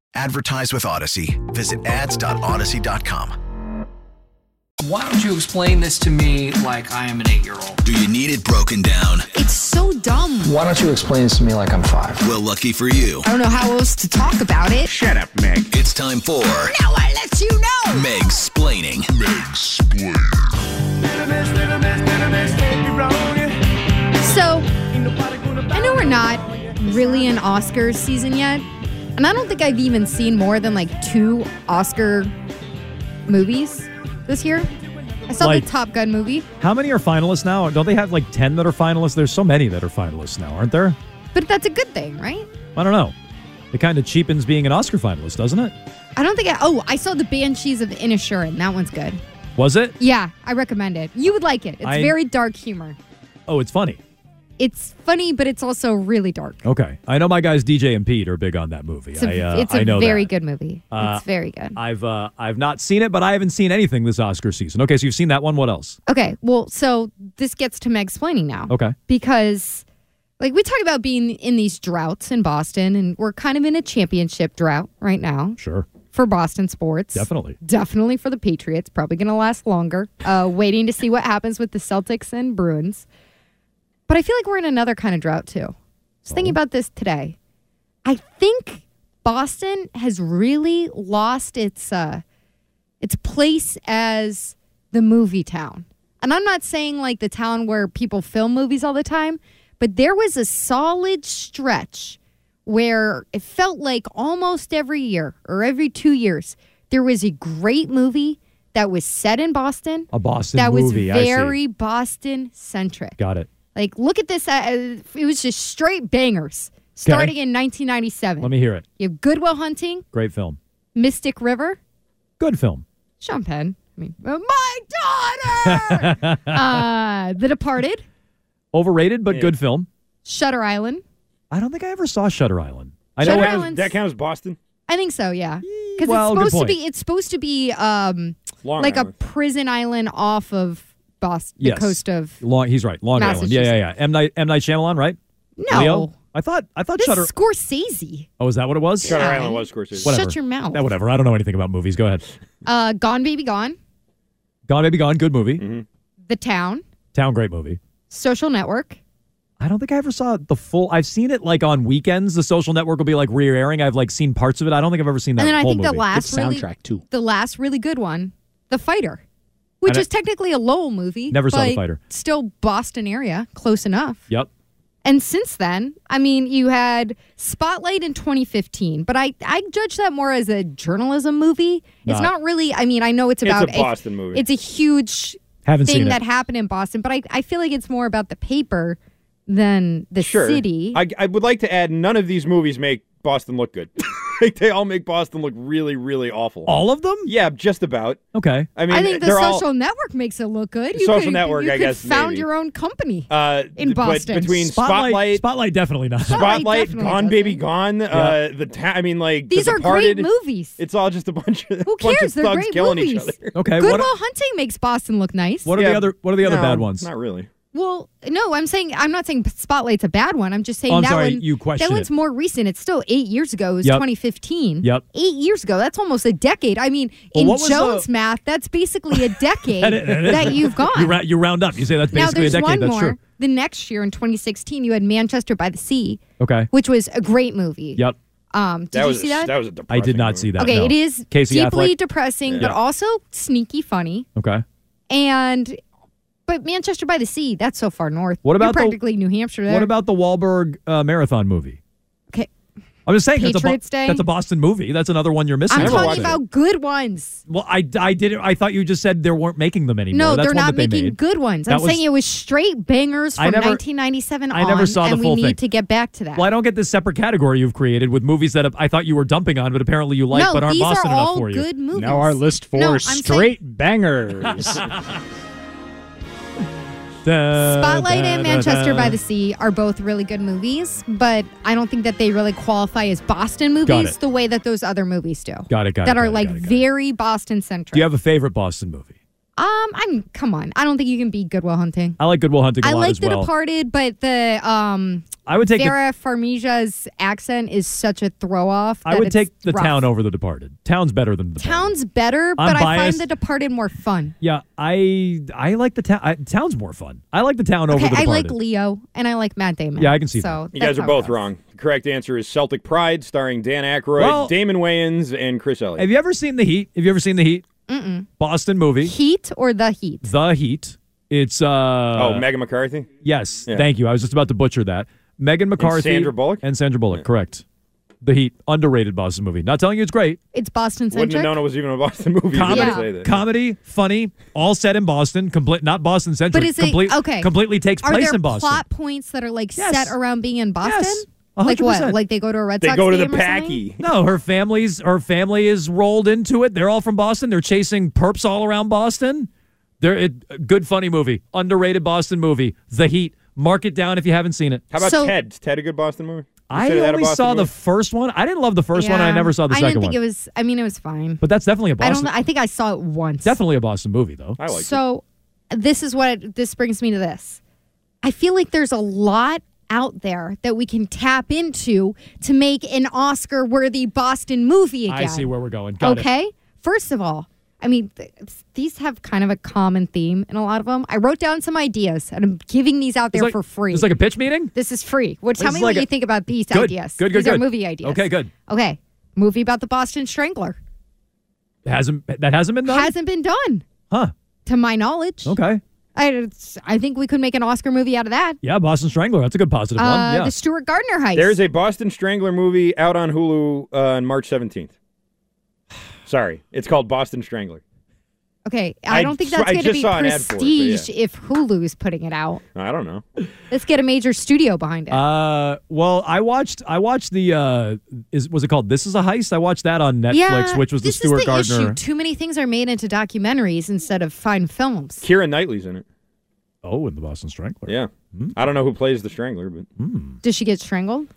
Speaker 22: Advertise with Audacy. Visit ads.audacy.com.
Speaker 23: Why don't you explain this to me like I am an eight year old?
Speaker 24: Do you need it broken down?
Speaker 5: It's so dumb.
Speaker 24: Why don't you explain this to me like I'm five? Well, lucky for you.
Speaker 5: I don't know how else to talk about it.
Speaker 24: Shut up, Meg. It's time for
Speaker 5: Now I let you know.
Speaker 24: Meg's Splaining. Meg's Splaining.
Speaker 5: So, I know we're not really in Oscars season yet, and I don't think I've even seen more than like two Oscar movies this year. I saw
Speaker 4: Like-
Speaker 5: the Top Gun movie,
Speaker 4: How many are finalists now? Don't they have like 10 that are finalists? There's so many that are finalists now, aren't there?
Speaker 5: but that's a good thing, right?
Speaker 4: I don't know. It kind of cheapens being an Oscar finalist, doesn't it?
Speaker 5: I don't think I. Oh, I saw the Banshees of Inisherin. That one's good.
Speaker 4: Was it?
Speaker 5: Yeah, I recommend it. You would like it. It's
Speaker 4: I-
Speaker 5: very dark humor.
Speaker 4: Oh, it's funny.
Speaker 5: It's funny, but it's also really dark.
Speaker 4: Okay. I know my guys DJ and Pete are big on that movie.
Speaker 5: It's a,
Speaker 4: I, uh,
Speaker 5: it's a very
Speaker 4: that.
Speaker 5: good movie.
Speaker 4: Uh,
Speaker 5: it's very good.
Speaker 4: I've uh, I've not seen it, but I haven't seen anything this Oscar season. Okay, so you've seen that one. What else?
Speaker 5: Okay, well, so this gets to Meg explaining now.
Speaker 4: Okay.
Speaker 5: Because, like, we talk about being in these droughts in Boston, and we're kind of in a championship drought right now
Speaker 4: Sure.
Speaker 5: for Boston sports.
Speaker 4: Definitely.
Speaker 5: Definitely for the Patriots. Probably going to last longer. Uh, waiting to see what happens with the Celtics and Bruins. But I feel like we're in another kind of drought, too. Just thinking about this today. I think Boston has really lost its uh, its place as the movie town. And I'm not saying like the town where people film movies all the time, but there was a solid stretch where it felt like almost every year or every two years there was a great movie that was set in Boston.
Speaker 4: A Boston
Speaker 5: that
Speaker 4: movie,
Speaker 5: was very Boston centric.
Speaker 4: Got it.
Speaker 5: Like, look at this. Uh, it was just straight bangers starting in 1997.
Speaker 4: Let me hear it.
Speaker 5: You have Good Will Hunting,
Speaker 4: Great film.
Speaker 5: Mystic River,
Speaker 4: Good film.
Speaker 5: Sean Penn. I mean, uh, my daughter. [laughs] uh, the Departed,
Speaker 4: Overrated, but good film.
Speaker 5: Shutter Island.
Speaker 4: I don't think I ever saw Shutter Island. I
Speaker 5: Shutter
Speaker 4: know.
Speaker 5: Island's-
Speaker 6: That counts as Boston?
Speaker 5: I think so. Yeah, because
Speaker 4: Well,
Speaker 5: it's supposed to
Speaker 4: point.
Speaker 5: be. It's supposed to be um, like
Speaker 6: Island.
Speaker 5: a prison island off of Boston, the
Speaker 4: yes.
Speaker 5: coast of.
Speaker 4: Long. He's right. Long Island. Yeah, yeah, yeah. M Night M Night Shyamalan, right?
Speaker 5: No.
Speaker 4: Leo? I thought. I thought
Speaker 5: This
Speaker 4: Shutter.
Speaker 5: is Scorsese.
Speaker 4: Oh, is that what it was?
Speaker 6: Shutter Yeah. Island was Scorsese.
Speaker 4: Whatever.
Speaker 5: Shut your mouth.
Speaker 4: Yeah, whatever. I don't know anything about movies. Go ahead.
Speaker 5: Uh, Gone Baby Gone,
Speaker 4: Gone Baby Gone. Good movie.
Speaker 6: Mm-hmm.
Speaker 5: The Town,
Speaker 4: Town. Great movie.
Speaker 5: Social Network,
Speaker 4: I don't think I ever saw the full. I've seen it like on weekends. The Social Network will be like re-airing. I've like seen parts of it. I don't think I've ever seen that
Speaker 5: and then I
Speaker 4: whole
Speaker 5: think
Speaker 4: movie.
Speaker 5: the last really, soundtrack too. The last really good one, The Fighter, which
Speaker 4: And I-
Speaker 5: is technically a Lowell movie.
Speaker 4: Never saw The Fighter.
Speaker 5: Still Boston area, close enough.
Speaker 4: Yep.
Speaker 5: And since then, I mean, you had Spotlight in 2015, but I I judge that more as a journalism movie. It's
Speaker 6: Not-
Speaker 5: not really. I mean, I know it's
Speaker 6: It's a
Speaker 5: about
Speaker 6: Boston movie.
Speaker 5: It's a huge
Speaker 6: Haven't
Speaker 5: thing that happened in Boston, but I I feel like it's more about the paper than the
Speaker 6: Sure.
Speaker 5: city.
Speaker 6: I, I would like to add none of these movies make Boston look good. [laughs] like they all make Boston look really, really awful.
Speaker 4: All of them?
Speaker 6: Yeah, just about.
Speaker 4: Okay.
Speaker 6: I mean,
Speaker 5: I think the social
Speaker 6: all.
Speaker 5: network makes it look good. You
Speaker 6: Social
Speaker 5: could,
Speaker 6: Network,
Speaker 5: you
Speaker 6: I
Speaker 5: could
Speaker 6: guess,
Speaker 5: found
Speaker 6: maybe.
Speaker 5: your own company.
Speaker 6: Uh,
Speaker 5: in
Speaker 6: but
Speaker 5: Boston.
Speaker 6: between
Speaker 4: Spotlight,
Speaker 6: Spotlight,
Speaker 4: Spotlight, definitely not.
Speaker 6: Spotlight,
Speaker 5: definitely
Speaker 6: Gone Baby Gone, uh, the ta- I mean, like
Speaker 5: These
Speaker 6: the
Speaker 5: are great
Speaker 6: Departed,
Speaker 5: movies.
Speaker 6: It's all just a bunch of
Speaker 5: Who [laughs]
Speaker 6: bunch
Speaker 5: cares?
Speaker 6: of
Speaker 5: They're
Speaker 6: thugs
Speaker 5: great
Speaker 6: killing each
Speaker 5: movies.
Speaker 6: other.
Speaker 4: Okay.
Speaker 5: Good
Speaker 4: Will
Speaker 5: Hunting makes Boston look nice.
Speaker 4: what are the other What are the other
Speaker 6: No,
Speaker 4: bad ones?
Speaker 6: Not really.
Speaker 5: Well, no, I'm saying I'm not saying Spotlight's a bad one. I'm just saying
Speaker 4: Oh, I'm
Speaker 5: that
Speaker 4: sorry,
Speaker 5: one.
Speaker 4: you question
Speaker 5: that one's
Speaker 4: it.
Speaker 5: more recent. It's still eight years ago. It was
Speaker 4: Yep.
Speaker 5: 2015.
Speaker 4: Yep.
Speaker 5: Eight years ago. That's almost a decade. I mean,
Speaker 4: Well,
Speaker 5: in
Speaker 4: what was the-
Speaker 5: Jones math, that's basically a [laughs] decade
Speaker 4: That is- that is-
Speaker 5: that you've gone.
Speaker 4: You, ra- you round up. You say that's
Speaker 5: now
Speaker 4: basically a
Speaker 5: there's
Speaker 4: decade.
Speaker 5: one
Speaker 4: That's
Speaker 5: more.
Speaker 4: true.
Speaker 5: The next year in 2016, you had Manchester by the Sea,
Speaker 4: Okay.
Speaker 5: which was a great movie.
Speaker 4: Yep.
Speaker 5: Um, did
Speaker 6: That
Speaker 5: you
Speaker 6: was
Speaker 5: see
Speaker 6: a,
Speaker 5: that?
Speaker 6: that was a
Speaker 4: I did not see that.
Speaker 5: okay,
Speaker 4: no.
Speaker 5: it is
Speaker 4: Casey
Speaker 5: deeply
Speaker 4: Affleck?
Speaker 5: depressing, but
Speaker 4: Yeah.
Speaker 5: also sneaky funny.
Speaker 4: Okay.
Speaker 5: And but Manchester by the Sea, that's so far north.
Speaker 4: What about
Speaker 5: You're
Speaker 4: the-
Speaker 5: practically New Hampshire there?
Speaker 4: What about the Wahlberg uh, marathon movie?
Speaker 5: Okay.
Speaker 4: I'm just saying that's a,
Speaker 5: Day?
Speaker 4: that's a Boston movie. That's another one you're missing.
Speaker 5: I'm talking
Speaker 4: watched it.
Speaker 5: about good ones.
Speaker 4: Well, I, I did it. I thought you just said they weren't making them anymore.
Speaker 5: No,
Speaker 4: That's
Speaker 5: they're
Speaker 4: one
Speaker 5: not
Speaker 4: that they
Speaker 5: making
Speaker 4: made.
Speaker 5: good ones.
Speaker 4: That
Speaker 5: I'm saying it was straight bangers
Speaker 4: I
Speaker 5: from
Speaker 4: never-
Speaker 5: 1997
Speaker 4: I never
Speaker 5: on,
Speaker 4: saw the
Speaker 5: and
Speaker 4: full
Speaker 5: we need
Speaker 4: thing.
Speaker 5: to get back to that.
Speaker 4: Well, I don't get this separate category you've created with movies that I thought you were dumping on, but apparently you like,
Speaker 5: no,
Speaker 4: but aren't
Speaker 5: these
Speaker 4: Boston
Speaker 5: are
Speaker 4: enough
Speaker 5: all
Speaker 4: for you.
Speaker 5: good movies.
Speaker 9: Now our list for
Speaker 5: No, I'm saying-
Speaker 9: straight [laughs] bangers.
Speaker 5: Spotlight and Manchester by the Sea are both really good movies, but I don't think that they really qualify as Boston movies the way that those other movies do.
Speaker 4: Got it, got it,
Speaker 5: that are
Speaker 4: it,
Speaker 5: like
Speaker 4: it,
Speaker 5: very Boston centric.
Speaker 4: Do you have a favorite Boston movie?
Speaker 5: Um, I'm come on. I don't think you can beat Good Will Hunting.
Speaker 4: I like Good Will Hunting a
Speaker 5: I
Speaker 4: lot
Speaker 5: like
Speaker 4: as
Speaker 5: The
Speaker 4: well.
Speaker 5: Departed, but the um
Speaker 4: I would take the-
Speaker 5: Farmiga's accent is such a throw off.
Speaker 4: I would take The Town over The Departed. Town's better than The Departed.
Speaker 5: Town's better,
Speaker 4: I'm
Speaker 5: but I find. The Departed more fun.
Speaker 4: Yeah, I I like the town. I, Town's more fun. I like the town over
Speaker 5: Okay,
Speaker 4: The
Speaker 5: I like Leo and I like Matt Damon.
Speaker 4: Yeah, I can see
Speaker 5: so
Speaker 6: You guys are both wrong. The correct answer is Celtic Pride, starring Dan Aykroyd,
Speaker 4: Well-
Speaker 6: Damon Wayans, and Chris Elliott.
Speaker 4: Have you ever seen The Heat? Have you ever seen The Heat?
Speaker 5: Mm-mm.
Speaker 4: Boston movie.
Speaker 5: Heat or the Heat?
Speaker 4: The Heat. It's uh
Speaker 6: oh, Megan McCarthy.
Speaker 4: Yes,
Speaker 6: Yeah.
Speaker 4: thank you. I was just about to butcher that. Megan McCarthy and
Speaker 6: Sandra Bullock?
Speaker 4: and Sandra Bullock. Correct. The Heat, underrated Boston movie. Not telling you it's great.
Speaker 5: It's Boston
Speaker 6: Wouldn't have
Speaker 5: centric.
Speaker 6: known it was even a Boston [laughs] movie.
Speaker 4: Comedy,
Speaker 6: didn't say that.
Speaker 4: comedy, funny, all set in Boston. Complete, not Boston centric.
Speaker 5: But is
Speaker 4: complete,
Speaker 5: it okay?
Speaker 4: Completely takes
Speaker 5: Are
Speaker 4: place
Speaker 5: there
Speaker 4: in Boston.
Speaker 5: plot points that are like
Speaker 4: Yes.
Speaker 5: set around being in Boston?
Speaker 4: Yes.
Speaker 5: Like what?
Speaker 4: 100%.
Speaker 5: Like they go to a Red
Speaker 6: They
Speaker 5: Sox
Speaker 6: go to the
Speaker 5: game or?
Speaker 6: Packy.
Speaker 4: No, her family's her family is rolled into it. They're all from Boston. They're chasing perps all around Boston. They're it, good, funny movie, underrated Boston movie. The Heat. Mark it down if you haven't seen it.
Speaker 6: How about
Speaker 5: So-
Speaker 6: Ted? Is Ted a good Boston movie?
Speaker 4: I
Speaker 6: Consider that
Speaker 4: only
Speaker 6: Boston
Speaker 4: saw the first one. I didn't love the first one. and I never saw the
Speaker 5: I
Speaker 4: second
Speaker 5: didn't think
Speaker 4: one.
Speaker 5: it was. I mean, it was fine.
Speaker 4: but that's definitely a
Speaker 5: I
Speaker 4: Boston.
Speaker 5: don't. I think I saw it once.
Speaker 4: definitely a Boston movie, though.
Speaker 6: I like
Speaker 5: So this is what this brings me to this. I feel like there's a lot out there that we can tap into to make an Oscar worthy Boston movie again.
Speaker 4: I see where we're going. Got it.
Speaker 5: okay. First of all, I mean, th- these have kind of a common theme in a lot of them. I wrote down some ideas and I'm giving these out there
Speaker 4: like-
Speaker 5: for free.
Speaker 4: It's like a pitch meeting.
Speaker 5: this is free. Well, tell
Speaker 4: This
Speaker 5: me
Speaker 4: is
Speaker 5: what
Speaker 4: like
Speaker 5: you think about these
Speaker 4: Good.
Speaker 5: ideas.
Speaker 4: Good. Good.
Speaker 5: these
Speaker 4: good.
Speaker 5: are movie ideas.
Speaker 4: Okay. Good.
Speaker 5: Okay. Movie about the Boston Strangler.
Speaker 4: Hasn't that hasn't been done?
Speaker 5: Hasn't been done,
Speaker 4: huh?
Speaker 5: to my knowledge.
Speaker 4: Okay.
Speaker 5: I, I think we could make an Oscar movie out of that.
Speaker 4: Yeah, Boston Strangler. That's a good positive
Speaker 5: Uh,
Speaker 4: one. Yeah.
Speaker 5: The Stewart Gardner heist.
Speaker 6: There's a Boston Strangler movie out on Hulu uh, on March 17th. [sighs] Sorry, it's called Boston Strangler.
Speaker 5: Okay, I,
Speaker 6: I
Speaker 5: don't think that's going to be
Speaker 6: saw an ad for it,
Speaker 5: prestige
Speaker 6: yeah.
Speaker 5: if Hulu's putting it out.
Speaker 6: I don't know.
Speaker 5: Let's get a major studio behind it.
Speaker 4: Uh, well, I watched. I watched the. Uh, is was it called? This is a heist. I watched that on Netflix,
Speaker 5: yeah,
Speaker 4: which was the
Speaker 5: this
Speaker 4: Stewart
Speaker 5: is the
Speaker 4: Gardner.
Speaker 5: issue. Too many things are made into documentaries instead of fine films.
Speaker 6: Keira Knightley's in it.
Speaker 4: Oh, in the Boston Strangler.
Speaker 6: Yeah, I don't know who plays the Strangler, but
Speaker 5: Does she get strangled?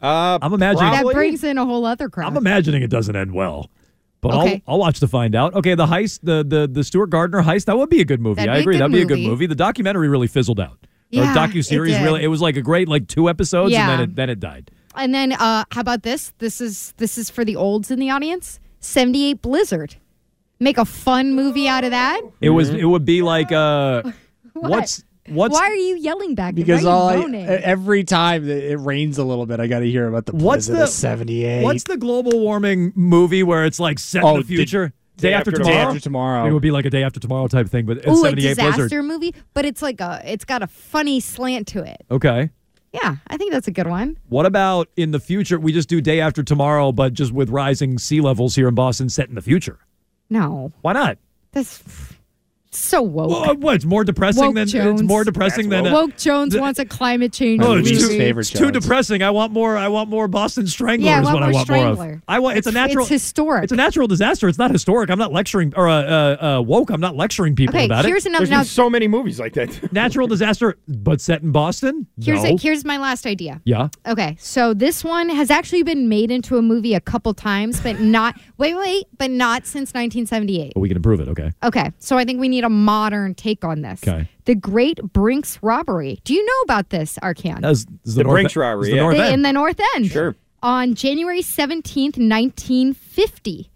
Speaker 6: uh,
Speaker 4: I'm imagining.
Speaker 5: That brings in a whole other crowd.
Speaker 4: I'm imagining it doesn't end well. But
Speaker 5: Okay.
Speaker 4: I'll, I'll watch to find out. Okay, the heist, the the the Stewart Gardner heist, that would be a good movie.
Speaker 5: That'd
Speaker 4: I agree, that'd be a good
Speaker 5: movie.
Speaker 4: movie. The documentary really fizzled out.
Speaker 5: Yeah,
Speaker 4: or docu series really. It was like a great like two episodes,
Speaker 5: Yeah.
Speaker 4: and then it then it died.
Speaker 5: and then, uh, how about this? This is this is for the olds in the audience. Seventy eight Blizzard. Make a fun movie out of that.
Speaker 4: It was. It would be like uh, [laughs]
Speaker 5: What?
Speaker 4: what's What's
Speaker 5: Why are you yelling back?
Speaker 9: Because
Speaker 5: Why are
Speaker 9: all I, every time that it rains a little bit, I got to hear about the
Speaker 4: what's
Speaker 9: blizzard
Speaker 4: the
Speaker 9: of 78.
Speaker 4: What's the global warming movie where it's like set
Speaker 9: Oh,
Speaker 4: in the
Speaker 9: Day-
Speaker 4: future?
Speaker 6: Day After
Speaker 4: tomorrow.
Speaker 6: Tomorrow.
Speaker 9: Day After Tomorrow.
Speaker 4: It would be like a day after tomorrow type thing, but it's
Speaker 5: Ooh, a
Speaker 4: 78
Speaker 5: disaster
Speaker 4: blizzard.
Speaker 5: movie, but it's like a it's got a funny slant to it.
Speaker 4: Okay.
Speaker 5: Yeah, I think that's a good one.
Speaker 4: What about in the future? We just do day after tomorrow, but just with rising sea levels here in Boston, set in the future.
Speaker 5: No,
Speaker 4: Why not?
Speaker 5: that's so woke.
Speaker 4: Well, what? It's more depressing
Speaker 5: Woke
Speaker 4: than
Speaker 5: Jones.
Speaker 4: it's more depressing than. uh,
Speaker 5: woke Jones
Speaker 4: the-
Speaker 5: wants a climate change.
Speaker 4: Oh,
Speaker 5: movie.
Speaker 4: it's too, it's too depressing. I want more. I want more Boston Strangler.
Speaker 5: Yeah, I want
Speaker 4: what I
Speaker 5: more
Speaker 4: want more
Speaker 5: Strangler.
Speaker 4: of. I want. It's, a natural.
Speaker 5: It's historic.
Speaker 4: It's a natural disaster. It's not historic. I'm not lecturing or uh, uh, uh, woke. I'm not lecturing people
Speaker 5: Okay,
Speaker 4: about
Speaker 5: here's
Speaker 4: it.
Speaker 5: another.
Speaker 6: There's
Speaker 5: Now,
Speaker 6: so many movies like that. [laughs]
Speaker 4: Natural disaster, but set in Boston.
Speaker 5: here's
Speaker 4: no.
Speaker 5: a, here's my last idea.
Speaker 4: yeah.
Speaker 5: Okay, so this one has actually been made into a movie a couple times, but not [laughs] wait, wait, but not since 1978.
Speaker 4: But we can improve it. Okay.
Speaker 5: Okay, so I think we need a modern take on this.
Speaker 4: Okay.
Speaker 5: The Great Brinks Robbery. Do you know about this, Arcand?
Speaker 4: That's, this is
Speaker 6: The Brinks
Speaker 4: End-
Speaker 6: robbery,
Speaker 4: this is the
Speaker 5: The- in the North End.
Speaker 6: Sure.
Speaker 5: On January 17th, 1950.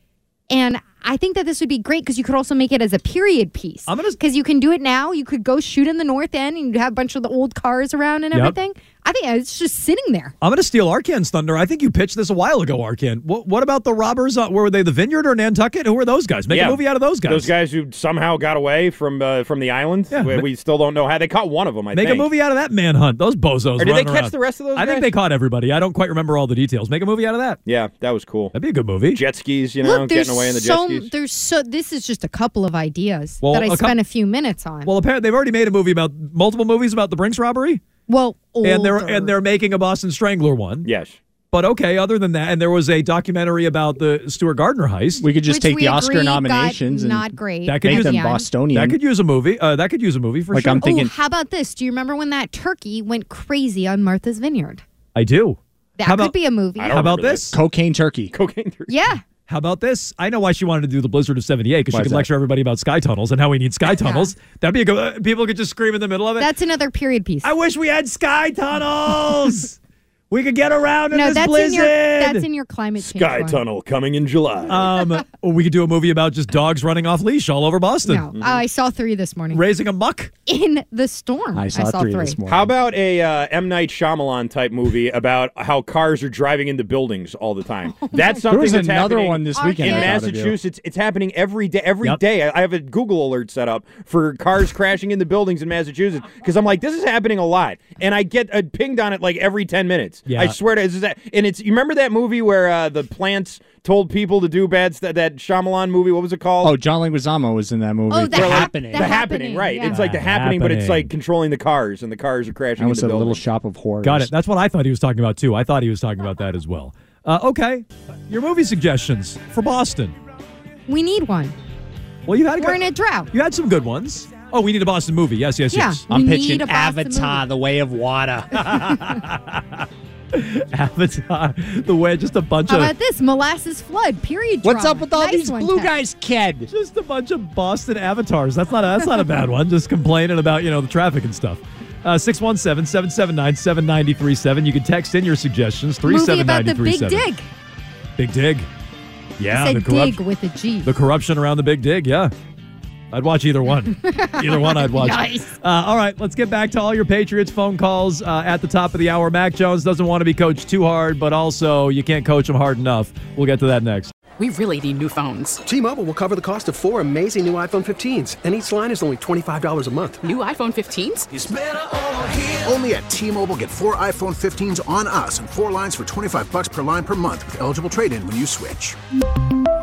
Speaker 5: And I think that this would be great because you could also make it as a period piece.
Speaker 4: I'm gonna-
Speaker 5: because you can do it now. You could go shoot in the North End and you have a bunch of the old cars around and
Speaker 4: Yep.
Speaker 5: everything. I think it's just sitting there.
Speaker 4: I'm going to steal Arcand's thunder. I think you pitched this a while ago, Arcand. What, what about the robbers? Uh, were they the Vineyard or Nantucket? Who were those guys? Make
Speaker 6: Yeah.
Speaker 4: a movie out of those guys.
Speaker 6: Those guys who somehow got away from uh, from the island.
Speaker 4: Yeah,
Speaker 6: we, we still don't know how they caught one of them. I
Speaker 4: Make
Speaker 6: think.
Speaker 4: a movie out of that manhunt. Those bozos.
Speaker 6: Or did they catch
Speaker 4: around.
Speaker 6: the rest of those
Speaker 4: I think they caught everybody. I don't quite remember all the details. Make a movie out of that.
Speaker 6: Yeah, that was cool.
Speaker 4: That'd be a good movie.
Speaker 6: Jet skis, you know,
Speaker 5: Look,
Speaker 6: getting away in the
Speaker 5: so
Speaker 6: jet skis.
Speaker 5: there's so this is just a couple of ideas
Speaker 4: Well,
Speaker 5: that I
Speaker 4: a cou-
Speaker 5: spent a few minutes on.
Speaker 4: Well, apparently they've already made a movie about multiple movies about the Brinks robbery,
Speaker 5: well,
Speaker 4: and they're and they're making a Boston Strangler one.
Speaker 6: Yes.
Speaker 4: But okay, other than that, and there was a documentary about the Stewart Gardner heist.
Speaker 9: We could just
Speaker 5: Which
Speaker 9: take
Speaker 5: we
Speaker 9: the Oscar
Speaker 5: agreed got
Speaker 9: nominations and
Speaker 5: not great.
Speaker 4: That could
Speaker 9: make
Speaker 4: use
Speaker 9: them
Speaker 5: Yeah.
Speaker 9: Bostonian.
Speaker 4: that could use a movie. Uh, that could use a movie for
Speaker 9: Like,
Speaker 4: sure.
Speaker 9: I'm thinking-
Speaker 5: Oh, how about this? Do you remember when that turkey went crazy on Martha's Vineyard?
Speaker 4: I do.
Speaker 5: That
Speaker 4: How
Speaker 5: could
Speaker 4: about-
Speaker 5: be a movie.
Speaker 4: How about
Speaker 6: remember
Speaker 4: this?
Speaker 9: Cocaine turkey.
Speaker 6: Cocaine.
Speaker 5: Yeah.
Speaker 4: How about this? I know why she wanted to do the Blizzard of '78 because she could lecture everybody about sky tunnels and how we need sky tunnels. That'd be a good. Uh, people could just scream in the middle of it.
Speaker 5: That's another period piece.
Speaker 4: I wish we had sky tunnels. [laughs] we could get around in
Speaker 5: no,
Speaker 4: this
Speaker 5: that's
Speaker 4: blizzard.
Speaker 5: in your that's in your climate change.
Speaker 6: Sky
Speaker 5: one.
Speaker 6: Tunnel coming in July.
Speaker 4: um, [laughs] we could do a movie about just dogs running off leash all over Boston,
Speaker 5: No, I saw three this morning.
Speaker 4: raising a muck.
Speaker 5: in the storm.
Speaker 9: I saw, three, this morning.
Speaker 6: How about a uh, M Night Shyamalan type movie about how cars are driving into buildings all the time? [laughs] That's something
Speaker 9: was
Speaker 6: that's
Speaker 9: another
Speaker 6: happening
Speaker 9: one this weekend.
Speaker 6: in
Speaker 9: I thought of you.
Speaker 6: Massachusetts. It's happening every day. Every
Speaker 4: Yep.
Speaker 6: day, I I have a Google alert set up for cars crashing into buildings in Massachusetts because I'm like, this is happening a lot, and I get uh, pinged on it like every ten minutes.
Speaker 4: Yeah.
Speaker 6: I swear to this that. And it's you remember that movie where uh, the plants told people to do bad stuff? That Shyamalan movie. What was it called?
Speaker 9: Oh, John Leguizamo was in that movie.
Speaker 5: Oh, The
Speaker 9: The
Speaker 5: Hap-
Speaker 9: happening.
Speaker 5: The
Speaker 6: the
Speaker 5: Happening,
Speaker 6: happening, right?
Speaker 5: yeah.
Speaker 6: It's like the
Speaker 4: The
Speaker 6: happening, but it's like controlling the cars, and the cars are crashing
Speaker 9: I was
Speaker 6: into
Speaker 9: said a little shop of horrors.
Speaker 4: Got it. That's what I thought he was talking about too. I thought he was talking about that as well. Uh, okay, your movie suggestions for Boston.
Speaker 5: We need one.
Speaker 4: Well, you had a
Speaker 5: We're
Speaker 4: good,
Speaker 5: in a drought.
Speaker 4: you had some good ones. Oh, we need a Boston movie. Yes, yes,
Speaker 5: Yeah.
Speaker 4: yes.
Speaker 9: I'm pitching
Speaker 5: need a Boston
Speaker 9: Avatar:
Speaker 5: movie.
Speaker 9: The Way of Water. [laughs] [laughs] [laughs]
Speaker 4: Avatar, the way just a bunch
Speaker 5: How
Speaker 4: of
Speaker 5: about this? Molasses flood. Period.
Speaker 9: What's
Speaker 5: drama.
Speaker 9: up with all
Speaker 5: Nice
Speaker 9: these
Speaker 5: one,
Speaker 9: blue
Speaker 5: Ted.
Speaker 9: guys, kid?
Speaker 4: just a bunch of Boston avatars. That's not a, that's not a bad one. Just complaining about you know the traffic and stuff. Uh, 617-779-7937. You can text in your suggestions.
Speaker 5: Movie about the big
Speaker 4: 37937.
Speaker 5: dig.
Speaker 4: Big dig. Yeah,
Speaker 5: I
Speaker 4: the
Speaker 5: said dig with a G.
Speaker 4: The corruption around the big dig. Yeah. I'd watch either one. [laughs] either one I'd watch.
Speaker 5: Nice.
Speaker 4: Uh, all right, let's get back to all your Patriots phone calls uh, at the top of the hour. Mac Jones doesn't want to be coached too hard, but also you can't coach him hard enough. We'll get to that next.
Speaker 25: We really need new phones.
Speaker 26: T-Mobile will cover the cost of four amazing new iPhone 15s, and each line is only $25 a month.
Speaker 25: New iPhone 15s?
Speaker 27: Only at T-Mobile get four iPhone 15s on us and four lines for 25 bucks per line per month with eligible trade-in when you switch.